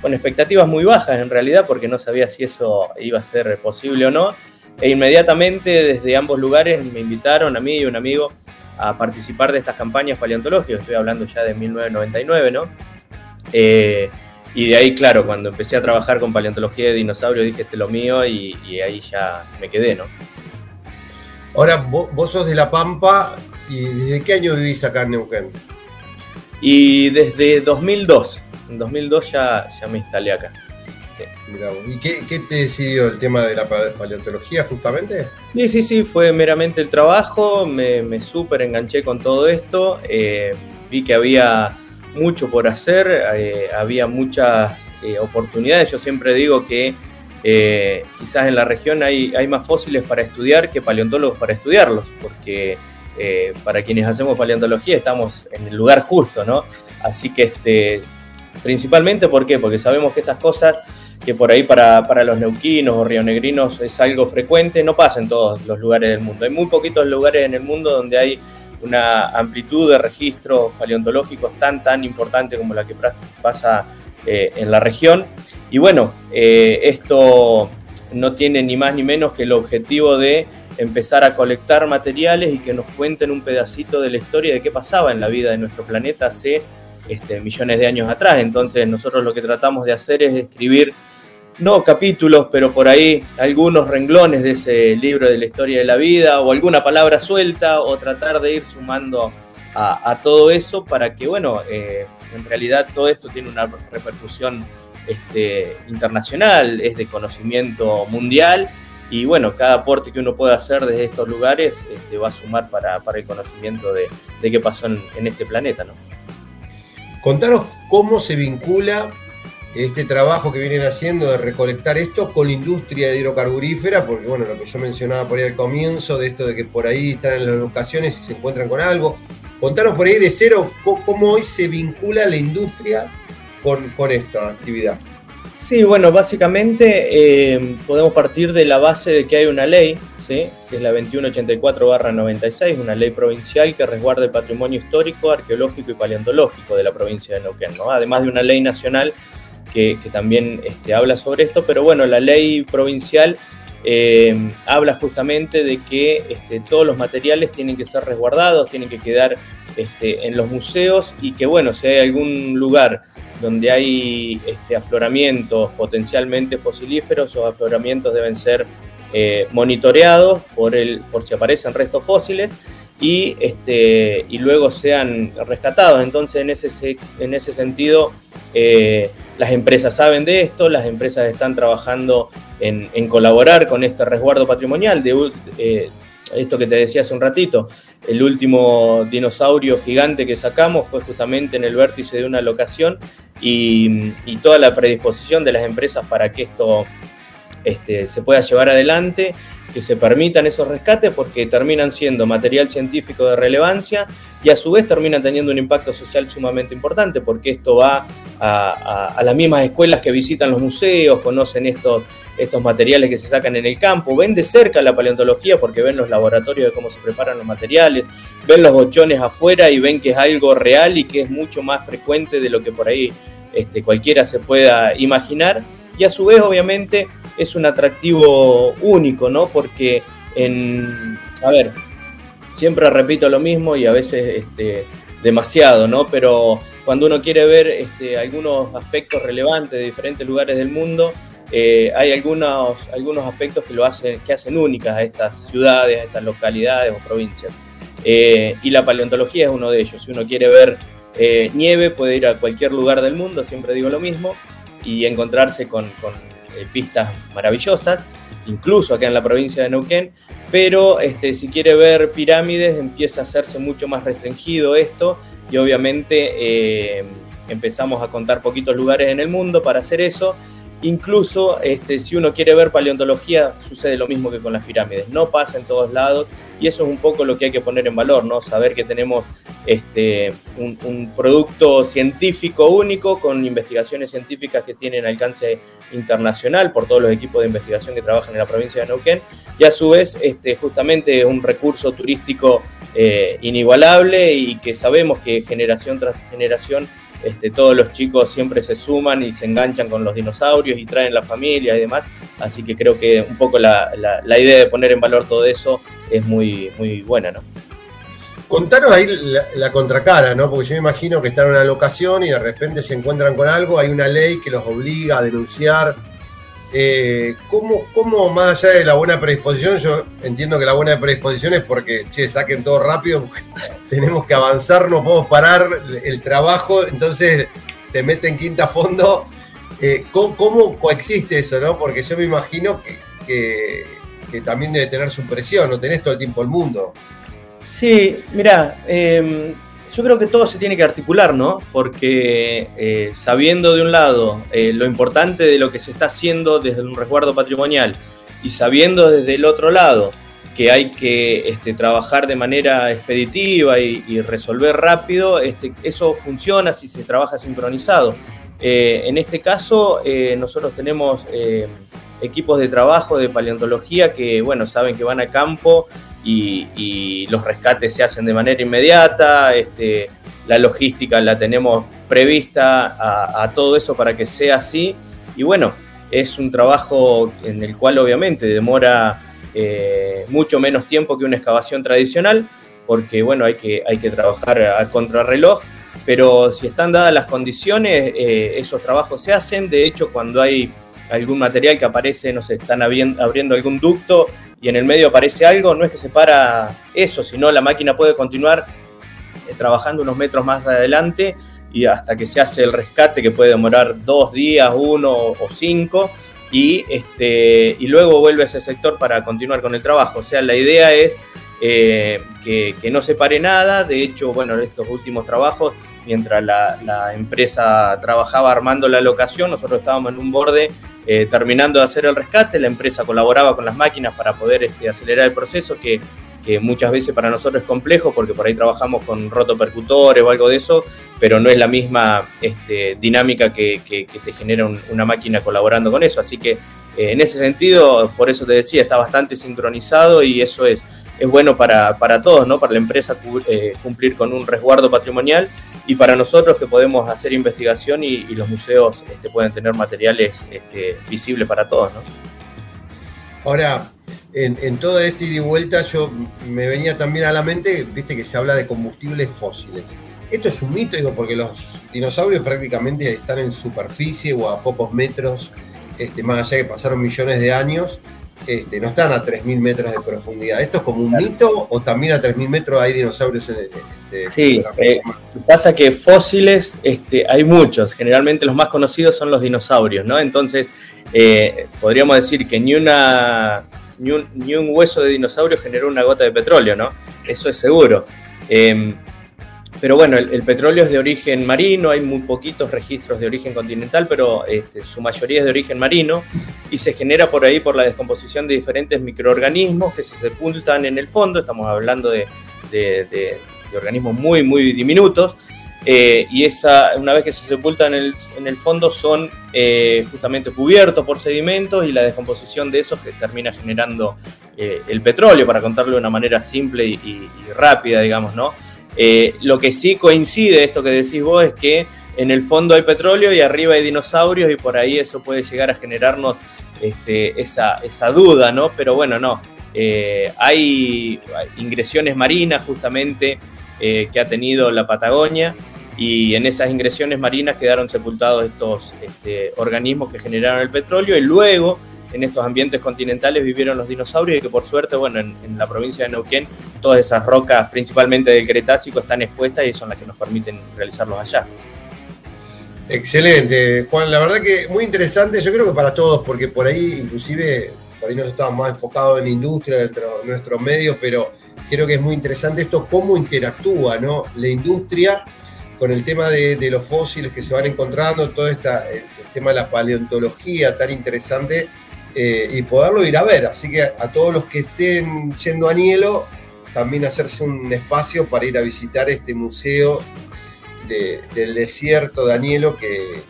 con expectativas muy bajas en realidad, porque no sabía si eso iba a ser posible o no e inmediatamente desde ambos lugares me invitaron a mí y un amigo a participar de estas campañas paleontológicas, estoy hablando ya de 1999, ¿no? Eh, y de ahí, claro, cuando empecé a trabajar con paleontología de dinosaurios, dije, este es lo mío, y, ahí ya me quedé, ¿no? Ahora, vos, sos de La Pampa, ¿y desde qué año vivís acá en Neuquén? Y desde 2002, en 2002 ya, ya me instalé acá. ¿Y qué, te decidió el tema de la paleontología justamente? Sí, sí, sí, fue meramente el trabajo, me, me súper enganché con todo esto, eh, vi que había mucho por hacer, eh, había muchas eh, oportunidades, yo siempre digo que quizás en la región hay, hay más fósiles para estudiar que paleontólogos para estudiarlos, porque para quienes hacemos paleontología estamos en el lugar justo, ¿no? Así que este, principalmente, ¿por qué? Porque sabemos que estas cosas que por ahí para, para los neuquinos o rionegrinos es algo frecuente, no pasa en todos los lugares del mundo. Hay muy poquitos lugares en el mundo donde hay una amplitud de registros paleontológicos tan, tan importante como la que pasa eh, en la región. Y bueno, eh, esto no tiene ni más ni menos que el objetivo de empezar a colectar materiales y que nos cuenten un pedacito de la historia de qué pasaba en la vida de nuestro planeta hace este, millones de años atrás. Entonces nosotros lo que tratamos de hacer es escribir, no capítulos, pero por ahí algunos renglones de ese libro de la historia de la vida o alguna palabra suelta o tratar de ir sumando a, todo eso para que, bueno, eh, en realidad todo esto tiene una repercusión este, internacional, es de conocimiento mundial y bueno, cada aporte que uno pueda hacer desde estos lugares este, va a sumar para, el conocimiento de, qué pasó en, este planeta. ¿no? Contanos cómo se vincula este trabajo que vienen haciendo de recolectar esto con la industria hidrocarburífera, porque bueno, lo que yo mencionaba por ahí al comienzo, de esto de que por ahí están en las locaciones y se encuentran con algo. Contanos por ahí de cero cómo hoy se vincula la industria con, con esta actividad. Sí, bueno, básicamente eh, podemos partir de la base de que hay una ley, ¿sí? que es la 2184-96, una ley provincial que resguarda el patrimonio histórico, arqueológico y paleontológico de la provincia de Neuquén, ¿no? además de una ley nacional que, también este, habla sobre esto, pero bueno, la ley provincial eh, habla justamente de que este, todos los materiales tienen que ser resguardados, tienen que quedar este, en los museos y que bueno, si hay algún lugar donde hay este, afloramientos potencialmente fosilíferos, esos afloramientos deben ser eh, monitoreados por, el, por si aparecen restos fósiles y, este, y luego sean rescatados. Entonces, en ese, en ese sentido, eh, las empresas saben de esto, las empresas están trabajando en, colaborar con este resguardo patrimonial. De, eh, esto que te decía hace un ratito, el último dinosaurio gigante que sacamos fue justamente en el vértice de una locación y, toda la predisposición de las empresas para que esto este, se pueda llevar adelante, que se permitan esos rescates porque terminan siendo material científico de relevancia y a su vez terminan teniendo un impacto social sumamente importante porque esto va a, las mismas escuelas que visitan los museos, conocen estos, estos materiales que se sacan en el campo, ven de cerca la paleontología porque ven los laboratorios de cómo se preparan los materiales, ven los bochones afuera y ven que es algo real y que es mucho más frecuente de lo que por ahí este, cualquiera se pueda imaginar y a su vez obviamente es un atractivo único, ¿no? Porque en, a ver, siempre repito lo mismo y a veces este, demasiado, ¿no? Pero cuando uno quiere ver este, algunos aspectos relevantes de diferentes lugares del mundo, eh, hay algunos, algunos aspectos que lo hacen, que hacen únicas a estas ciudades, a estas localidades o provincias. Eh, y la paleontología es uno de ellos. Si uno quiere ver eh, nieve, puede ir a cualquier lugar del mundo, siempre digo lo mismo y encontrarse con, eh, pistas maravillosas, incluso acá en la provincia de Neuquén, pero este, si quiere ver pirámides empieza a hacerse mucho más restringido esto y obviamente eh, empezamos a contar poquitos lugares en el mundo para hacer eso Incluso este, si uno quiere ver paleontología, sucede lo mismo que con las pirámides. No pasa en todos lados y eso es un poco lo que hay que poner en valor, ¿no? Saber que tenemos este, un, producto científico único con investigaciones científicas que tienen alcance internacional por todos los equipos de investigación que trabajan en la provincia de Neuquén y a su vez este, justamente un recurso turístico eh, inigualable y que sabemos que generación tras generación este, todos los chicos siempre se suman y se enganchan con los dinosaurios y traen la familia y demás. Así que creo que un poco la, idea de poner en valor todo eso es muy, muy buena, ¿no? Contanos ahí la, contracara, ¿no? Porque yo me imagino que están en una locación y de repente se encuentran con algo, hay una ley que los obliga a denunciar eh, ¿cómo, ¿cómo, más allá de la buena predisposición, yo entiendo que la buena predisposición es porque, che, saquen todo rápido, tenemos que avanzar, no podemos parar el trabajo, entonces te meten quinta a fondo. Eh, ¿cómo, coexiste eso, no? Porque yo me imagino que, también debe tener su presión, no tenés todo el tiempo el mundo. Sí, mira, eh, yo creo que todo se tiene que articular, ¿no? Porque eh, sabiendo de un lado eh, lo importante de lo que se está haciendo desde un resguardo patrimonial y sabiendo desde el otro lado que hay que este, trabajar de manera expeditiva y, resolver rápido, este, eso funciona si se trabaja sincronizado. en este caso, nosotros tenemos equipos de trabajo de paleontología que, bueno, saben que van a campo y, los rescates se hacen de manera inmediata, este, la logística la tenemos prevista a, todo eso para que sea así. Y bueno, es un trabajo en el cual obviamente demora eh, mucho menos tiempo que una excavación tradicional, porque bueno, hay que, hay que trabajar a contrarreloj, pero si están dadas las condiciones, eh, esos trabajos se hacen. De hecho, cuando hay algún material que aparece, no sé, están abriendo algún ducto y en el medio aparece algo, no es que se para eso, sino la máquina puede continuar eh, trabajando unos metros más adelante y hasta que se hace el rescate, que puede demorar dos días, uno o cinco, y, este, y luego vuelve a ese sector para continuar con el trabajo. O sea, la idea es eh, que, no se pare nada. De hecho, bueno, en estos últimos trabajos, mientras la, empresa trabajaba armando la locación, nosotros estábamos en un borde eh, terminando de hacer el rescate. La empresa colaboraba con las máquinas para poder este, acelerar el proceso, que, muchas veces para nosotros es complejo porque por ahí trabajamos con rotopercutores o algo de eso, pero no es la misma este, dinámica que, te genera una máquina colaborando con eso. Así que eh, en ese sentido, por eso te decía, está bastante sincronizado y eso es es bueno para, todos, ¿no? Para la empresa eh, cumplir con un resguardo patrimonial y para nosotros que podemos hacer investigación y, los museos este, pueden tener materiales este, visibles para todos, ¿no? Ahora, en, en toda esta ida y vuelta yo me venía también a la mente, viste que se habla de combustibles fósiles. Esto es un mito, digo, porque los dinosaurios prácticamente están en superficie o a pocos metros, este, más allá que pasaron millones de años, este, no están a 3.000 metros de profundidad. ¿Esto es como un mito o también a 3.000 metros hay dinosaurios? En este, sí, eh, pasa que fósiles este, hay muchos, generalmente los más conocidos son los dinosaurios, ¿no? Entonces, eh, podríamos decir que ni, una, ni un, hueso de dinosaurio generó una gota de petróleo, ¿no? Eso es seguro. Em, pero bueno, el, petróleo es de origen marino, hay muy poquitos registros de origen continental, pero este, su mayoría es de origen marino y se genera por ahí por la descomposición de diferentes microorganismos que se sepultan en el fondo, estamos hablando de, organismos muy, muy diminutos, eh, y esa, una vez que se sepultan en el, fondo son eh, justamente cubiertos por sedimentos y la descomposición de esos que termina generando eh, el petróleo, para contarlo de una manera simple y, y rápida, digamos, ¿no? Eh, lo que sí coincide, esto que decís vos, es que en el fondo hay petróleo y arriba hay dinosaurios y por ahí eso puede llegar a generarnos este, esa, duda, ¿no? Pero bueno, no. Eh, hay ingresiones marinas justamente eh, que ha tenido la Patagonia y en esas ingresiones marinas quedaron sepultados estos este, organismos que generaron el petróleo y luego en estos ambientes continentales vivieron los dinosaurios y que por suerte, bueno, en, la provincia de Neuquén, todas esas rocas, principalmente del Cretácico, están expuestas y son las que nos permiten realizar los hallazgos. Excelente, Juan, la verdad que muy interesante, yo creo que para todos, porque por ahí inclusive, por ahí nos estamos más enfocados en la industria, dentro de nuestros medios, pero creo que es muy interesante esto, cómo interactúa ¿no? la industria con el tema de, los fósiles que se van encontrando, todo esta, el tema de la paleontología tan interesante eh, y poderlo ir a ver. Así que a todos los que estén yendo a Nielo, también hacerse un espacio para ir a visitar este museo del desierto de Anielo que,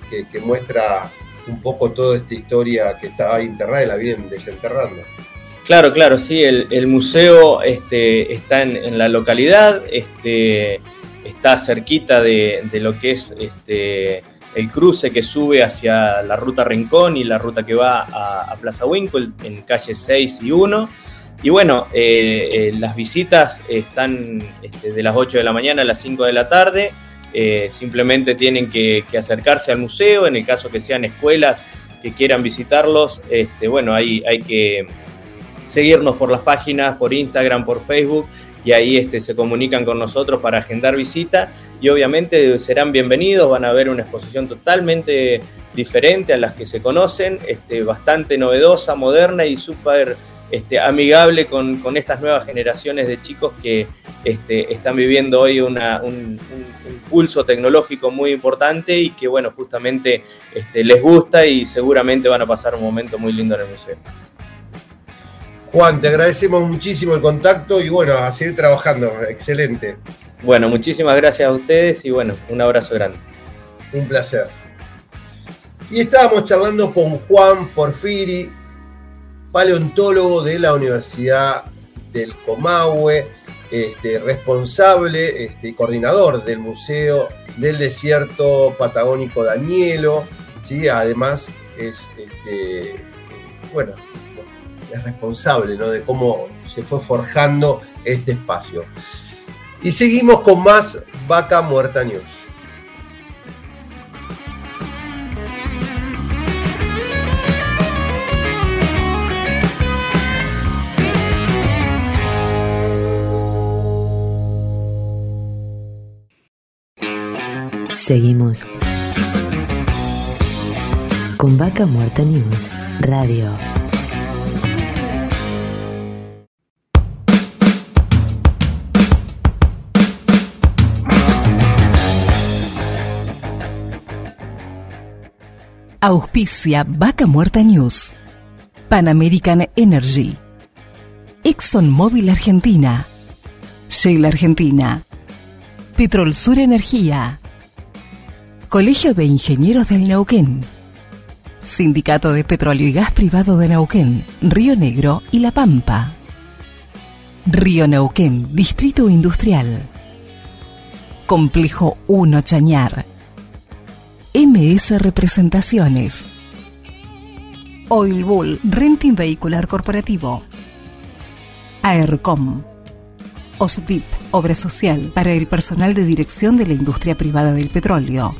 muestra un poco toda esta historia que estaba enterrada y la vienen desenterrando. Claro, claro, sí, el, museo este, está en, la localidad, este, está cerquita de, de lo que es este, el cruce que sube hacia la ruta Rincón y la ruta que va a, Plaza Winkle en calle 6 y 1. Y bueno, eh, eh, las visitas están este, de las 8 de la mañana a las 5 de la tarde. Eh, simplemente tienen que, acercarse al museo, en el caso que sean escuelas que quieran visitarlos. Este, bueno, ahí hay que seguirnos por las páginas, por Instagram, por Facebook y ahí este, se comunican con nosotros para agendar visita y obviamente serán bienvenidos, van a ver una exposición totalmente diferente a las que se conocen, este, bastante novedosa, moderna y súper este, amigable con, estas nuevas generaciones de chicos que este, están viviendo hoy un, pulso tecnológico muy importante y que bueno, justamente les gusta y seguramente van a pasar un momento muy lindo en el museo. Juan, te agradecemos muchísimo el contacto y bueno, a seguir trabajando. Excelente. Bueno, muchísimas gracias a ustedes y bueno, un abrazo grande. Un placer. Y estábamos charlando con Juan Porfiri, paleontólogo de la Universidad del Comahue, este, responsable este, y coordinador del Museo del Desierto Patagónico Danielo, ¿sí? además es, este, bueno, es responsable de cómo se fue forjando este espacio. Y seguimos con más Vaca Muerta News. Seguimos con Vaca Muerta News Radio. Auspicia Vaca Muerta News. Pan American Energy. ExxonMobil Argentina. Shell Argentina. Petrol Sur Energía. Colegio de Ingenieros del Neuquén. Sindicato de Petróleo y Gas Privado de Neuquén, Río Negro y La Pampa. Río Neuquén, Distrito Industrial. Complejo 1 Chañar. MS Representaciones. Oil Bull, Renting Vehicular Corporativo. AERCOM. OSDIP, Obra Social para el personal de dirección de la industria privada del petróleo.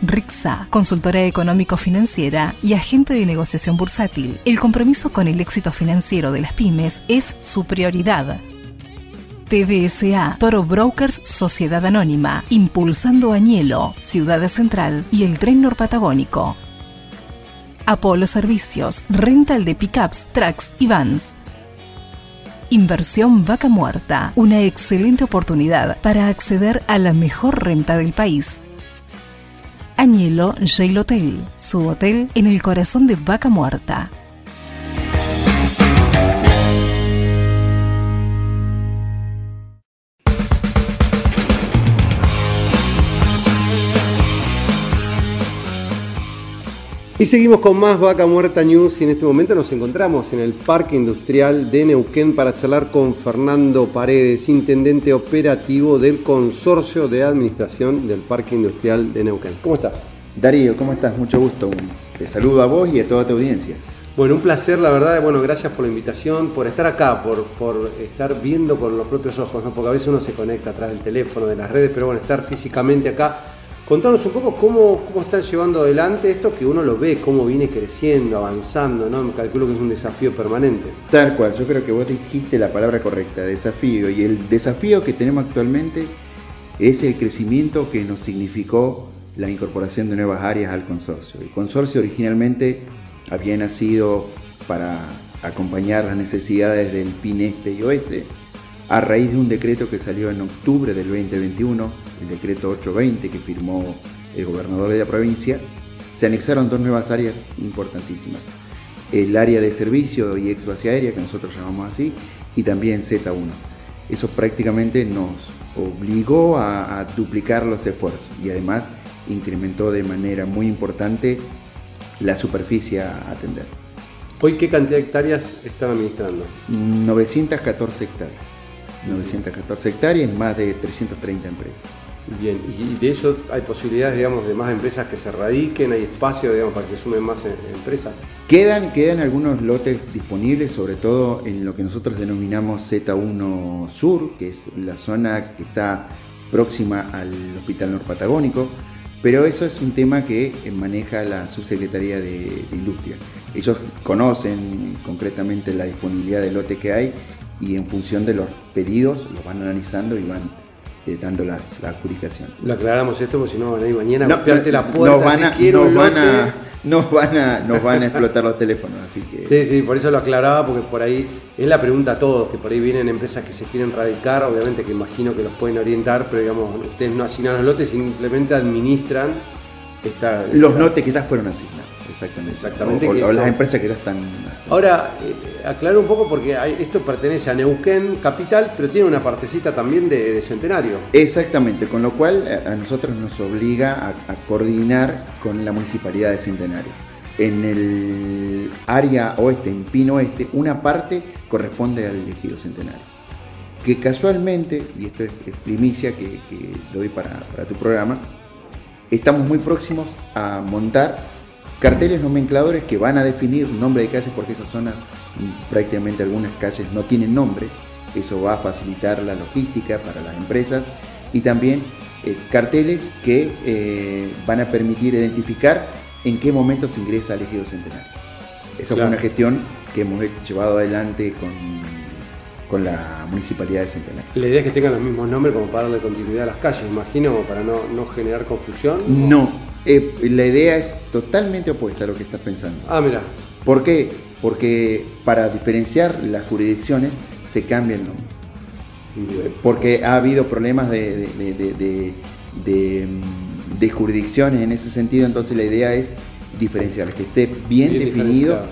RIXA, consultora económico-financiera y agente de negociación bursátil. El compromiso con el éxito financiero de las pymes es su prioridad. TBSA, Toro Brokers Sociedad Anónima, impulsando Añelo, Ciudad Central y el Tren Norpatagónico. Apolo Servicios, rental de pickups, trucks y vans. Inversión Vaca Muerta, una excelente oportunidad para acceder a la mejor renta del país. Añelo Jail Hotel, su hotel en el corazón de Vaca Muerta. Y seguimos con más Vaca Muerta News y en este momento nos encontramos en el Parque Industrial de Neuquén para charlar con Fernando Paredes, intendente operativo del Consorcio de Administración del Parque Industrial de Neuquén. ¿Cómo estás? Darío, ¿cómo estás? Mucho gusto. Te saludo a vos y a toda tu audiencia. Bueno, un placer, la verdad. Bueno, gracias por la invitación, por estar acá, por, por estar viendo con los propios ojos, ¿no? porque a veces uno se conecta atrás del teléfono, de las redes, pero bueno, estar físicamente acá Contanos un poco cómo, cómo están llevando adelante esto que uno lo ve, cómo viene creciendo, avanzando, ¿no? Me calculo que es un desafío permanente. Tal cual, yo creo que vos dijiste la palabra correcta, desafío. Y el desafío que tenemos actualmente es el crecimiento que nos significó la incorporación de nuevas áreas al consorcio. El consorcio originalmente había nacido para acompañar las necesidades del PIN este y oeste, a raíz de un decreto que salió en octubre del 2021 el decreto 820 que firmó el gobernador de la provincia, se anexaron dos nuevas áreas importantísimas. El área de servicio y ex base aérea, que nosotros llamamos así, y también Z1. Eso prácticamente nos obligó a, duplicar los esfuerzos y además incrementó de manera muy importante la superficie a atender. ¿Hoy qué cantidad de hectáreas están administrando? 914 hectáreas. 914 hectáreas más de 330 empresas. Bien, y de eso hay posibilidades, digamos, de más empresas que se radiquen, hay espacio, digamos, para que se sumen más empresas. Quedan, quedan algunos lotes disponibles, sobre todo en lo que nosotros denominamos Z1 Sur, que es la zona que está próxima al Hospital Norpatagónico, pero eso es un tema que maneja la Subsecretaría de, Industria. Ellos conocen concretamente la disponibilidad de lote que hay y en función de los pedidos los van analizando y van eh, dando las, la adjudicación. Lo aclaramos esto porque si no van a ir mañana a golpearte la puerta. Nos van a, si nos van a, nos van a, nos van a explotar los teléfonos, así que. Sí, sí, por eso lo aclaraba, porque por ahí es la pregunta a todos, que por ahí vienen empresas que se quieren radicar, obviamente que imagino que los pueden orientar, pero digamos, ustedes no asignan los lotes, simplemente administran esta. Los lotes que ya fueron asignados. Exactamente. Exactamente. O, las empresas que ya están. Ahora, eh, aclaro un poco porque esto pertenece a Neuquén Capital, pero tiene una partecita también de, Centenario. Exactamente, con lo cual eh, a nosotros nos obliga a, coordinar con la municipalidad de Centenario. En el área oeste, en Pino Oeste, una parte corresponde al elegido Centenario. Que casualmente, y esto es, primicia que, doy para, para tu programa, estamos muy próximos a montar carteles nomencladores que van a definir nombre de calles porque esa zona mm, prácticamente algunas calles no tienen nombre. Eso va a facilitar la logística para las empresas y también eh, carteles que eh, van a permitir identificar en qué momento se ingresa al ejido centenario. Esa fue una gestión que hemos llevado adelante con, con la municipalidad de Centenario. La idea es que tengan los mismos nombres como para darle continuidad a las calles, imagino, para no, no generar confusión. No, eh, la idea es totalmente opuesta a lo que estás pensando. Ah, mira. ¿Por qué? Porque para diferenciar las jurisdicciones se cambia el nombre. Porque ha habido problemas de, de, jurisdicciones en ese sentido, entonces la idea es diferenciar, que esté bien, definido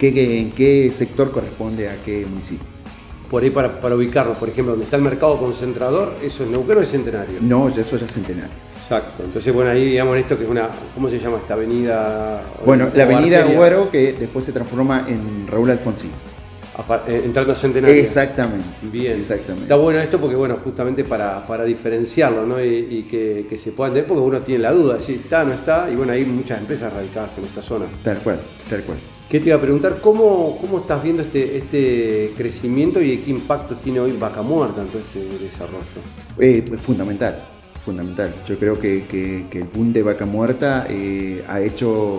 en qué sector corresponde a qué municipio por ahí para, para ubicarlo, por ejemplo, donde está el mercado concentrador, ¿eso es Neuquén o es Centenario? No, eso ya es Centenario. Exacto, entonces bueno, ahí digamos esto que es una, ¿cómo se llama esta avenida? Bueno, la avenida Güero que después se transforma en Raúl Alfonsín. Eh, entrando a Centenario. Exactamente. Bien. Exactamente. Está bueno esto porque, bueno, justamente para, para diferenciarlo, ¿no? Y, que, que, se puedan tener, porque uno tiene la duda, si está, no está, y bueno, hay muchas empresas radicadas en esta zona. Tal cual, tal cual. ¿Qué te iba a preguntar? ¿Cómo, cómo estás viendo este, este crecimiento y qué impacto tiene hoy Vaca Muerta en todo este desarrollo? Eh, es fundamental, fundamental. Yo creo que, el boom de Vaca Muerta eh, ha hecho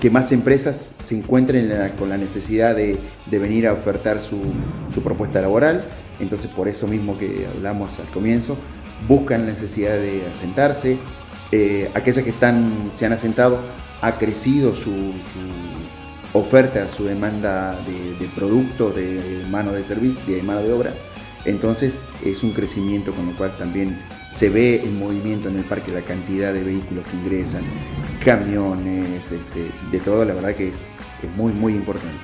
que más empresas se encuentren con la necesidad de, venir a ofertar su, propuesta laboral. Entonces, por eso mismo que hablamos al comienzo, buscan la necesidad de asentarse. Eh, aquellas que están, se han asentado, ha crecido su oferta su demanda de, productos, de mano de servicio, de mano de obra. Entonces es un crecimiento con lo cual también se ve el movimiento en el parque, la cantidad de vehículos que ingresan, camiones, este, de todo, la verdad que es, muy, muy importante.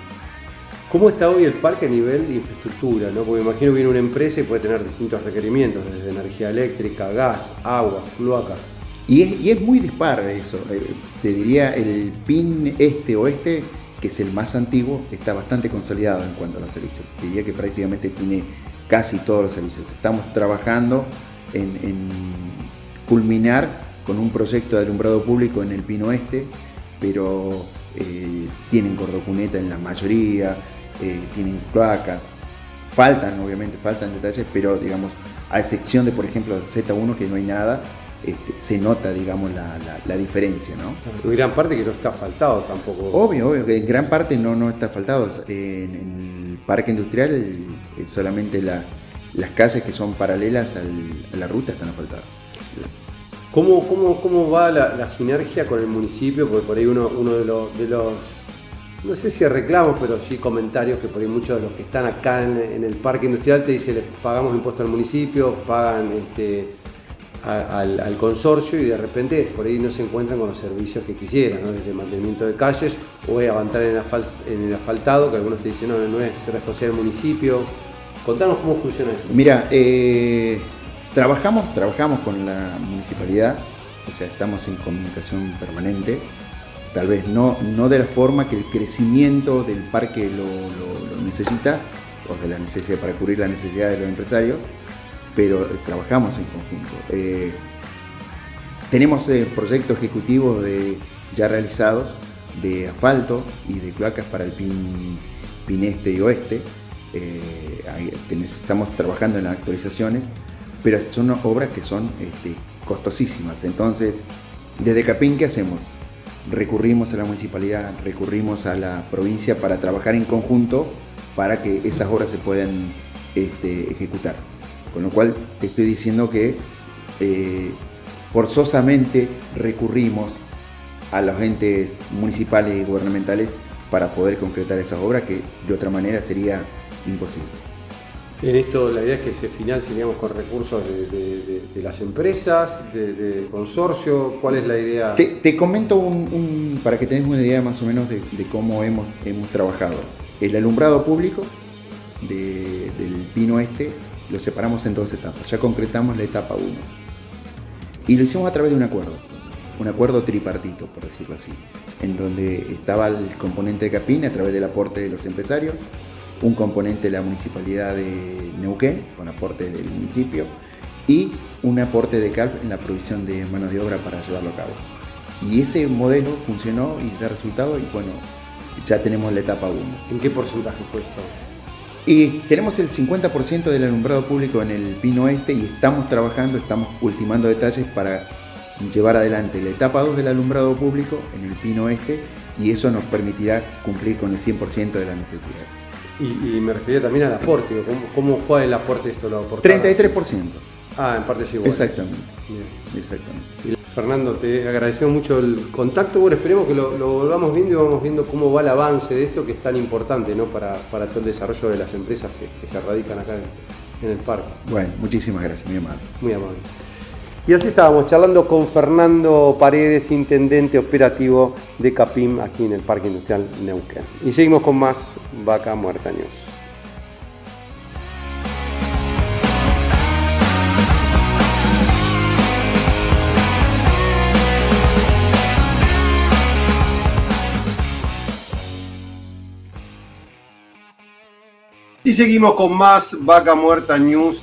¿Cómo está hoy el parque a nivel de infraestructura? ¿no? Porque imagino que viene una empresa y puede tener distintos requerimientos, desde energía eléctrica, gas, agua, cloacas. Y es, y es muy dispar eso. Eh, te diría, el PIN este-oeste que es el más antiguo, está bastante consolidado en cuanto a los servicios. Diría que prácticamente tiene casi todos los servicios. Estamos trabajando en, culminar con un proyecto de alumbrado público en el Pino Este, pero eh, tienen cordocuneta en la mayoría, eh, tienen cloacas, faltan, obviamente, faltan detalles, pero digamos, a excepción de, por ejemplo, Z1, que no hay nada, este, se nota, digamos, la, diferencia, ¿no? En gran parte que no está faltado tampoco. Obvio, obvio, que en gran parte no, no está faltado. En, el parque industrial eh, solamente las, las calles que son paralelas a la ruta están asfaltadas. ¿Cómo, cómo, cómo va la, sinergia con el municipio? Porque por ahí uno, uno de, los, no sé si reclamos, pero sí comentarios que por ahí muchos de los que están acá en, el parque industrial te dicen, les pagamos impuestos al municipio, pagan este, al, consorcio y de repente por ahí no se encuentran con los servicios que quisieran, desde mantenimiento de calles o avanzar en, en el asfaltado, que algunos te dicen no, no es responsabilidad del municipio. Contanos cómo funciona eso. Mira, eh, trabajamos, trabajamos con la municipalidad, o sea, estamos en comunicación permanente, tal vez no, no de la forma que el crecimiento del parque lo, necesita, o de la necesidad para cubrir la necesidad de los empresarios, pero trabajamos en conjunto. Eh, tenemos eh, proyectos ejecutivos de, ya realizados de asfalto y de cloacas para el PIN, este y oeste. Estamos trabajando en las actualizaciones, pero son obras que son este, costosísimas. Entonces, desde Capín, ¿qué hacemos? Recurrimos a la municipalidad, recurrimos a la provincia para trabajar en conjunto para que esas obras se puedan este, ejecutar. Con lo cual te estoy diciendo que eh, forzosamente recurrimos a los entes municipales y gubernamentales para poder concretar esas obras que de otra manera sería imposible. En esto la idea es que se financie digamos, con recursos de, las empresas, de, consorcio. ¿Cuál es la idea? Te, comento un, para que tengas una idea más o menos de, cómo hemos, hemos trabajado. El alumbrado público del Pino Este lo separamos en dos etapas. Ya concretamos la etapa 1. Y lo hicimos a través de un acuerdo. Un acuerdo tripartito, por decirlo así. En donde estaba el componente de Capín a través del aporte de los empresarios, un componente de la municipalidad de Neuquén, con aporte del municipio, y un aporte de CALF en la provisión de manos de obra para llevarlo a cabo. Y ese modelo funcionó y da resultado y bueno, ya tenemos la etapa 1. ¿En qué porcentaje fue esto? Y tenemos el 50% del alumbrado público en el Pino Este y estamos trabajando, estamos ultimando detalles para llevar adelante la etapa 2 del alumbrado público en el Pino Este y eso nos permitirá cumplir con el 100% de la necesidad. Y, me refería también al aporte, ¿cómo, fue el aporte esto? Lo 33%. Ah, en parte llegó. Exactamente. Exactamente. Fernando, te agradecemos mucho el contacto. Bueno, esperemos que lo, volvamos viendo y vamos viendo cómo va el avance de esto que es tan importante ¿no? para, todo el desarrollo de las empresas que, se radican acá en, el parque. Bueno, muchísimas gracias, muy amable. Muy amable. Y así estábamos charlando con Fernando Paredes, intendente operativo de CAPIM aquí en el Parque Industrial Neuquén. Y seguimos con más Vaca Muerta News. Y seguimos con más Vaca Muerta News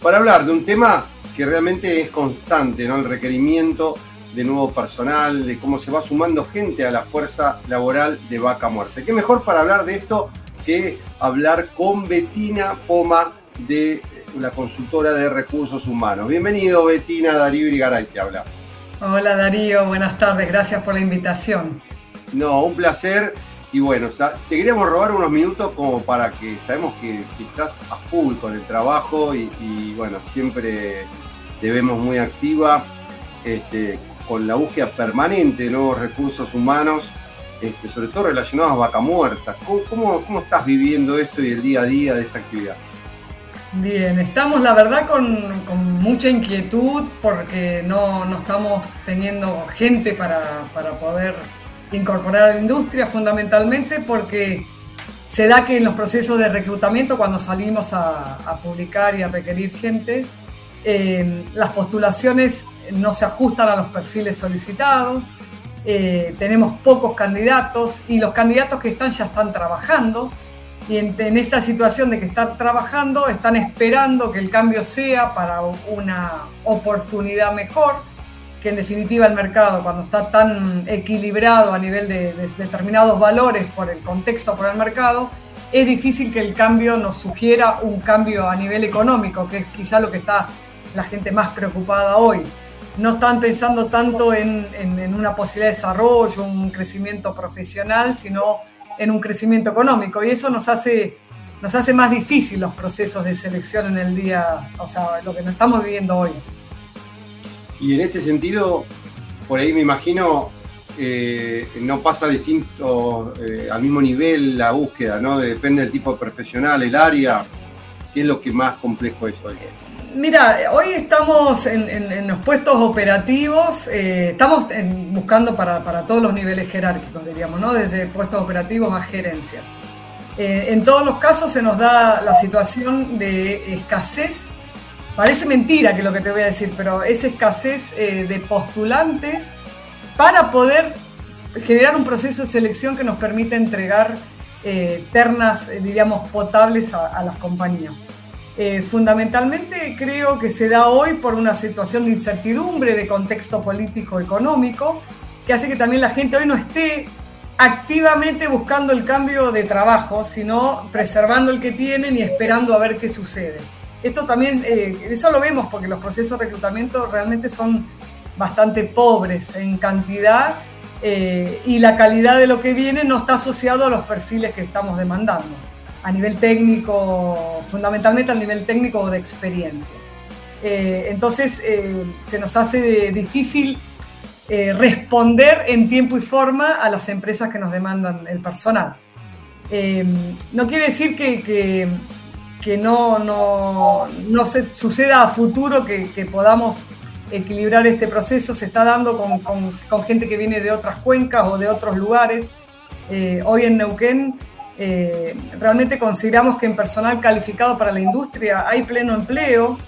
para hablar de un tema que realmente es constante, ¿no? El requerimiento de nuevo personal, de cómo se va sumando gente a la fuerza laboral de Vaca Muerta. ¿Qué mejor para hablar de esto que hablar con Betina Poma de la consultora de recursos humanos? Bienvenido Betina, Darío Irigaray te habla. Hola Darío, buenas tardes, gracias por la invitación. No, un placer y bueno, te queríamos robar unos minutos como para que sabemos que, estás a full con el trabajo y, bueno, siempre te vemos muy activa este, con la búsqueda permanente de nuevos recursos humanos, este, sobre todo relacionados a vaca muerta. ¿Cómo, ¿Cómo, estás viviendo esto y el día a día de esta actividad? Bien, estamos la verdad con, mucha inquietud porque no, no, estamos teniendo gente para, para poder incorporar a la industria fundamentalmente porque se da que en los procesos de reclutamiento, cuando salimos a, publicar y a requerir gente, eh, las postulaciones no se ajustan a los perfiles solicitados, eh, tenemos pocos candidatos y los candidatos que están ya están trabajando. Y en, en, esta situación de que están trabajando están esperando que el cambio sea para una oportunidad mejor que en definitiva el mercado, cuando está tan equilibrado a nivel de, determinados valores por el contexto, por el mercado, es difícil que el cambio nos sugiera un cambio a nivel económico, que es quizá lo que está la gente más preocupada hoy. No están pensando tanto en, en una posibilidad de desarrollo, un crecimiento profesional, sino en un crecimiento económico. Y eso nos hace, nos hace más difícil los procesos de selección en el día, o sea, lo que nos estamos viviendo hoy. Y en este sentido, por ahí me imagino, eh, no pasa distinto eh, al mismo nivel la búsqueda, ¿no? Depende del tipo de profesional, el área. ¿Qué es lo que más complejo es hoy? Mira, hoy estamos en, los puestos operativos, eh, estamos buscando para, para, todos los niveles jerárquicos, diríamos, ¿no? Desde puestos operativos a gerencias. en todos los casos se nos da la situación de escasez Parece mentira que lo que te voy a decir, pero es escasez eh, de postulantes para poder generar un proceso de selección que nos permita entregar eh, ternas, eh, diríamos, potables a, las compañías. Fundamentalmente creo que se da hoy por una situación de incertidumbre, de contexto político-económico, que hace que también la gente hoy no esté activamente buscando el cambio de trabajo, sino preservando el que tienen y esperando a ver qué sucede. Esto también, eh, eso lo vemos porque los procesos de reclutamiento realmente son bastante pobres en cantidad eh, y la calidad de lo que viene no está asociado a los perfiles que estamos demandando, a nivel técnico, fundamentalmente a nivel técnico de experiencia. Eh, entonces se nos hace difícil responder en tiempo y forma a las empresas que nos demandan el personal. no quiere decir que que no, no, no se suceda a futuro que, podamos equilibrar este proceso. Se está dando con, gente que viene de otras cuencas o de otros lugares. Eh, hoy en Neuquén eh, realmente consideramos que en personal calificado para la industria hay pleno empleo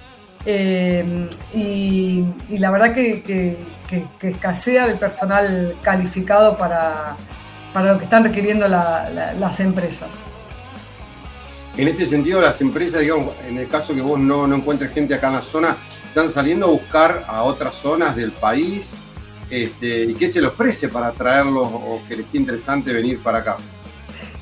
eh, y, la verdad que, escasea el personal calificado para, para lo que están requiriendo las empresas. En este sentido, las empresas, digamos, en el caso que vos no, encuentres gente acá en la zona, están saliendo a buscar a otras zonas del país. Este, ¿Y qué se le ofrece para traerlos o que les sea interesante venir para acá?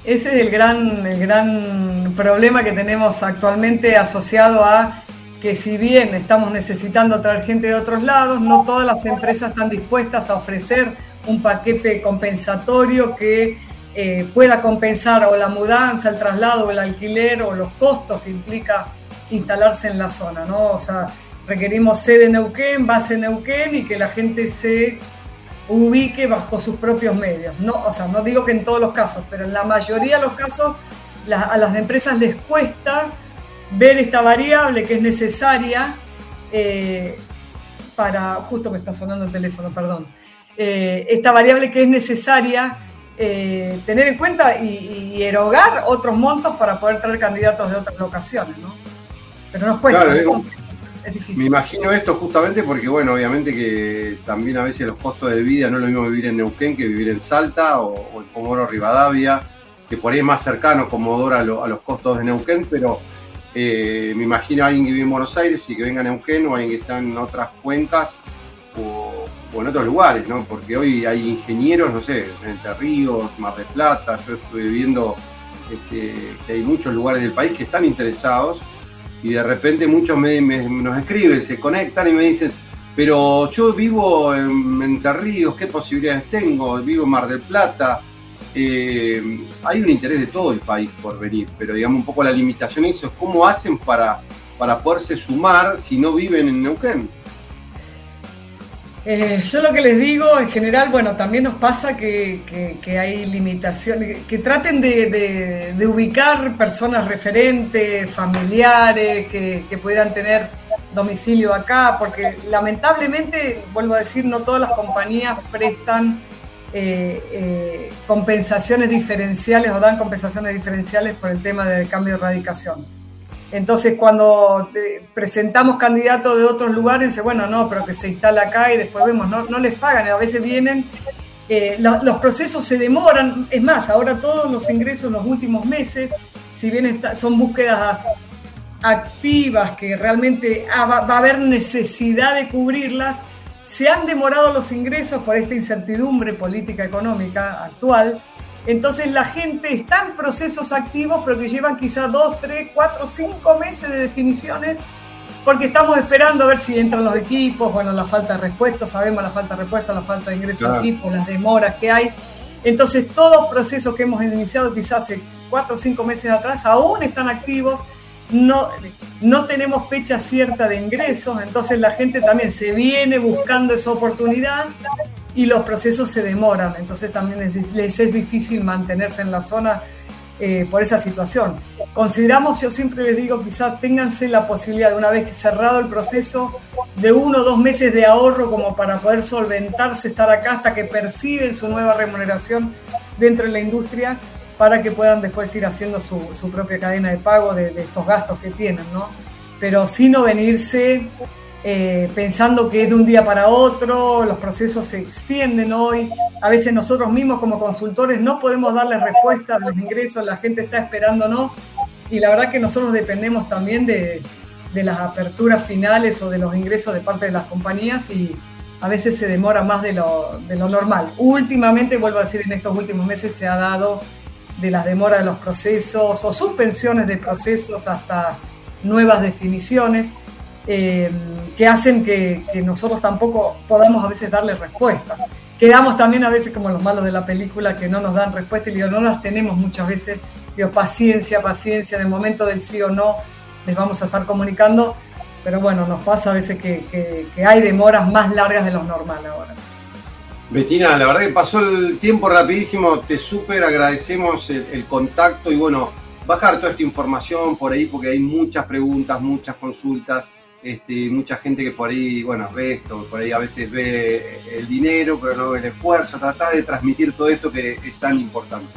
Ese es el gran, el gran problema que tenemos actualmente asociado a que si bien estamos necesitando traer gente de otros lados, no todas las empresas están dispuestas a ofrecer un paquete compensatorio que eh, pueda compensar o la mudanza, el traslado, el alquiler o los costos que implica instalarse en la zona, ¿no? O sea, requerimos sede Neuquén, base Neuquén y que la gente se ubique bajo sus propios medios. No, o sea, no digo que en todos los casos, pero en la mayoría de los casos a las empresas les cuesta ver esta variable que es necesaria eh, para, justo me está sonando el teléfono, perdón, eh, esta variable que es necesaria eh, tener en cuenta y, erogar otros montos para poder traer candidatos de otras locaciones, ¿no? Pero nos cuesta. Me imagino esto justamente porque, bueno, obviamente que también a veces los costos de vida no es lo mismo vivir en Neuquén que vivir en Salta o, en Comodoro Rivadavia, que por ahí es más cercano Comodoro a, los costos de Neuquén, pero eh, me imagino a alguien que vive en Buenos Aires y que venga a Neuquén o alguien que está en otras cuencas o o en otros lugares, ¿no? Porque hoy hay ingenieros, no sé, en Entre Ríos, Mar del Plata, yo estoy viendo este, que hay muchos lugares del país que están interesados y de repente muchos me, nos escriben, se conectan y me dicen, pero yo vivo en Entre Ríos, ¿qué posibilidades tengo? Vivo en Mar del Plata. Eh, hay un interés de todo el país por venir, pero digamos un poco la limitación es cómo hacen para, para poderse sumar si no viven en Neuquén. Eh, yo lo que les digo en general, bueno, también nos pasa que, hay limitaciones, que traten de, ubicar personas referentes, familiares, que, pudieran tener domicilio acá, porque lamentablemente, vuelvo a decir, no todas las compañías prestan eh, eh, compensaciones diferenciales o dan compensaciones diferenciales por el tema del cambio de radicación. Entonces, cuando presentamos candidatos de otros lugares, bueno, no, pero que se instala acá y después vemos, no, no les pagan, a veces vienen, eh, los procesos se demoran, es más, ahora todos los ingresos en los últimos meses, si bien son búsquedas activas que realmente ah, va, va a haber necesidad de cubrirlas, se han demorado los ingresos por esta incertidumbre política económica actual entonces la gente está en procesos activos, pero que llevan quizás dos, tres, cuatro, cinco meses de definiciones, porque estamos esperando a ver si entran los equipos, bueno, la falta de respuesta, sabemos la falta de respuesta, la falta de ingreso de equipos, las demoras que hay. Entonces todos procesos que hemos iniciado quizás hace cuatro o cinco meses atrás aún están activos, no, no tenemos fecha cierta de ingresos, entonces la gente también se viene buscando esa oportunidad y los procesos se demoran, entonces también les es difícil mantenerse en la zona eh, por esa situación. Consideramos, yo siempre les digo, quizás ténganse la posibilidad de una vez cerrado el proceso de uno o dos meses de ahorro como para poder solventarse, estar acá hasta que perciben su nueva remuneración dentro de la industria para que puedan después ir haciendo su, su propia cadena de pago de, de, estos gastos que tienen, ¿no? Pero si no venirse eh, pensando que es de un día para otro, los procesos se extienden hoy, a veces nosotros mismos como consultores no podemos darle respuesta a los ingresos, la gente está esperándonos y la verdad que nosotros dependemos también de, las aperturas finales o de los ingresos de parte de las compañías y a veces se demora más de lo, de lo normal. Últimamente, vuelvo a decir, en estos últimos meses se ha dado de las demoras de los procesos o suspensiones de procesos hasta nuevas definiciones. Eh, que hacen que, nosotros tampoco podamos a veces darle respuesta. Quedamos también a veces como los malos de la película que no nos dan respuesta y digo, no las tenemos muchas veces. Digo, paciencia, paciencia, en el momento del sí o no les vamos a estar comunicando, pero bueno, nos pasa a veces que, hay demoras más largas de lo normal ahora. Betina, la verdad que pasó el tiempo rapidísimo, te súper agradecemos el, contacto y bueno, bajar toda esta información por ahí porque hay muchas preguntas, muchas consultas, este, mucha gente que por ahí, bueno, ve esto, por ahí a veces ve el dinero, pero no el esfuerzo, tratar de transmitir todo esto que es tan importante.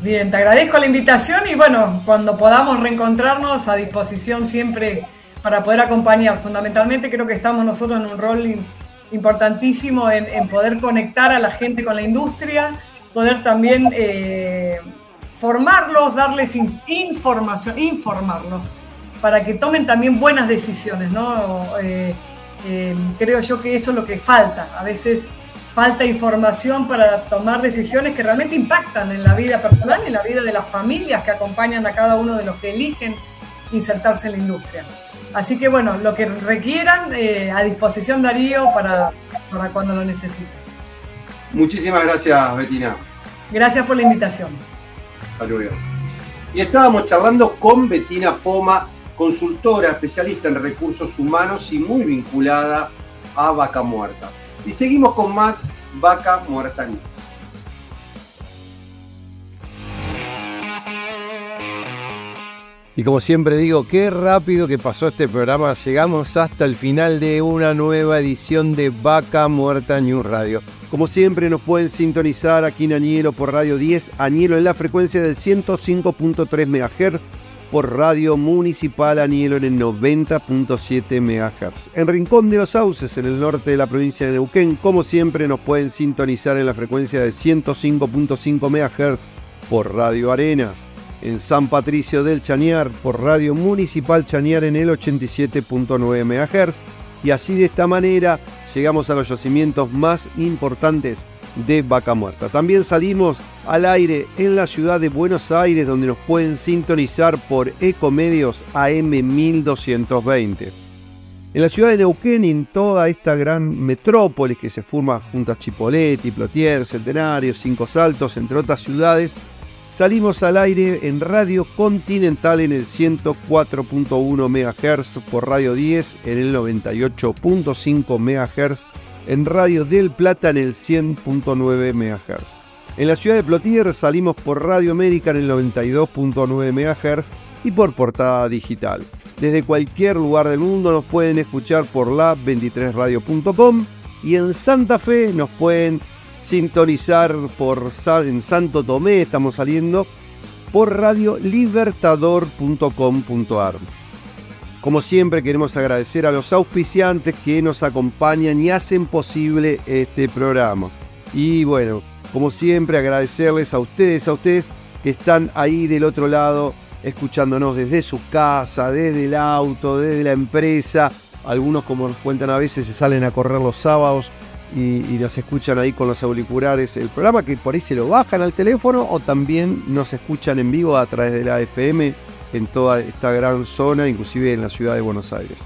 Bien, te agradezco la invitación y bueno, cuando podamos reencontrarnos a disposición siempre para poder acompañar. Fundamentalmente creo que estamos nosotros en un rol importantísimo en, poder conectar a la gente con la industria, poder también eh, formarlos, darles información, informarlos, para que tomen también buenas decisiones, ¿no? Eh, eh, creo yo que eso es lo que falta. A veces falta información para tomar decisiones que realmente impactan en la vida personal y en la vida de las familias que acompañan a cada uno de los que eligen insertarse en la industria. Así que bueno, lo que requieran, eh, a disposición Darío para, para cuando lo necesites. Muchísimas gracias, Betina. Gracias por la invitación. Saludos. Y estábamos charlando con Betina Poma, consultora, especialista en recursos humanos y muy vinculada a Vaca Muerta. Y seguimos con más Vaca Muerta Y como siempre digo, qué rápido que pasó este programa. Llegamos hasta el final de una nueva edición de Vaca Muerta News Radio. Como siempre nos pueden sintonizar aquí en Añelo por Radio 10, Añelo en la frecuencia del 105.3 MHz por Radio Municipal Anielo en el 90.7 MHz. En Rincón de los Sauces, en el norte de la provincia de Neuquén, como siempre nos pueden sintonizar en la frecuencia de 105.5 MHz por Radio Arenas. En San Patricio del Chañar por Radio Municipal Chañar en el 87.9 MHz. Y así de esta manera llegamos a los yacimientos más importantes de Vaca Muerta. También salimos al aire en la ciudad de Buenos Aires donde nos pueden sintonizar por Ecomedios AM 1220. En la ciudad de Neuquén y en toda esta gran metrópolis que se forma junto a Chipoleti, Plotier, Centenario, Cinco Saltos, entre otras ciudades, salimos al aire en Radio Continental en el 104.1 MHz, por Radio 10 en el 98.5 MHz en Radio del Plata en el 100.9 MHz. En la ciudad de Plotier salimos por Radio América en el 92.9 MHz y por portada digital. Desde cualquier lugar del mundo nos pueden escuchar por la 23radio.com y en Santa Fe nos pueden sintonizar por en Santo Tomé, estamos saliendo por radio libertador.com.ar. Como siempre queremos agradecer a los auspiciantes que nos acompañan y hacen posible este programa. Y bueno, como siempre agradecerles a ustedes, a ustedes que están ahí del otro lado escuchándonos desde su casa, desde el auto, desde la empresa. Algunos, como nos cuentan a veces, se salen a correr los sábados y, nos escuchan ahí con los auriculares. El programa que por ahí se lo bajan al teléfono o también nos escuchan en vivo a través de la FM en toda esta gran zona, inclusive en la ciudad de Buenos Aires.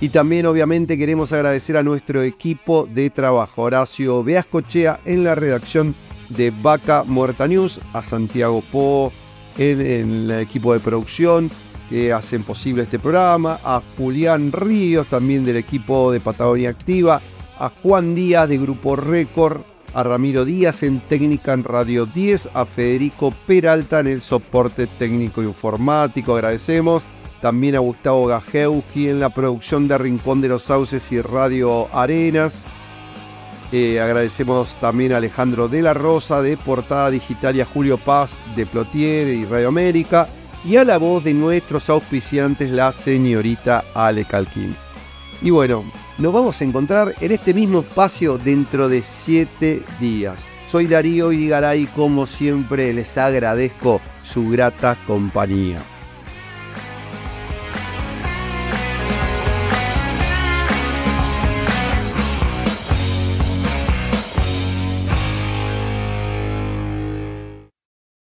Y también obviamente queremos agradecer a nuestro equipo de trabajo, Horacio Beascochea en la redacción de Vaca Muerta News, a Santiago Po en, en el equipo de producción que hacen posible este programa, a Julián Ríos también del equipo de Patagonia Activa, a Juan Díaz de Grupo Récord, a Ramiro Díaz en técnica en Radio 10, a Federico Peralta en el soporte técnico informático, agradecemos. También a Gustavo Gajewski en la producción de Rincón de los Sauces y Radio Arenas. Eh, agradecemos también a Alejandro de la Rosa de Portada Digital y a Julio Paz de Plotier y Radio América. Y a la voz de nuestros auspiciantes, la señorita Ale Calquín. Y bueno, nos vamos a encontrar en este mismo espacio dentro de siete días. Soy Darío Igaray, como siempre les agradezco su grata compañía.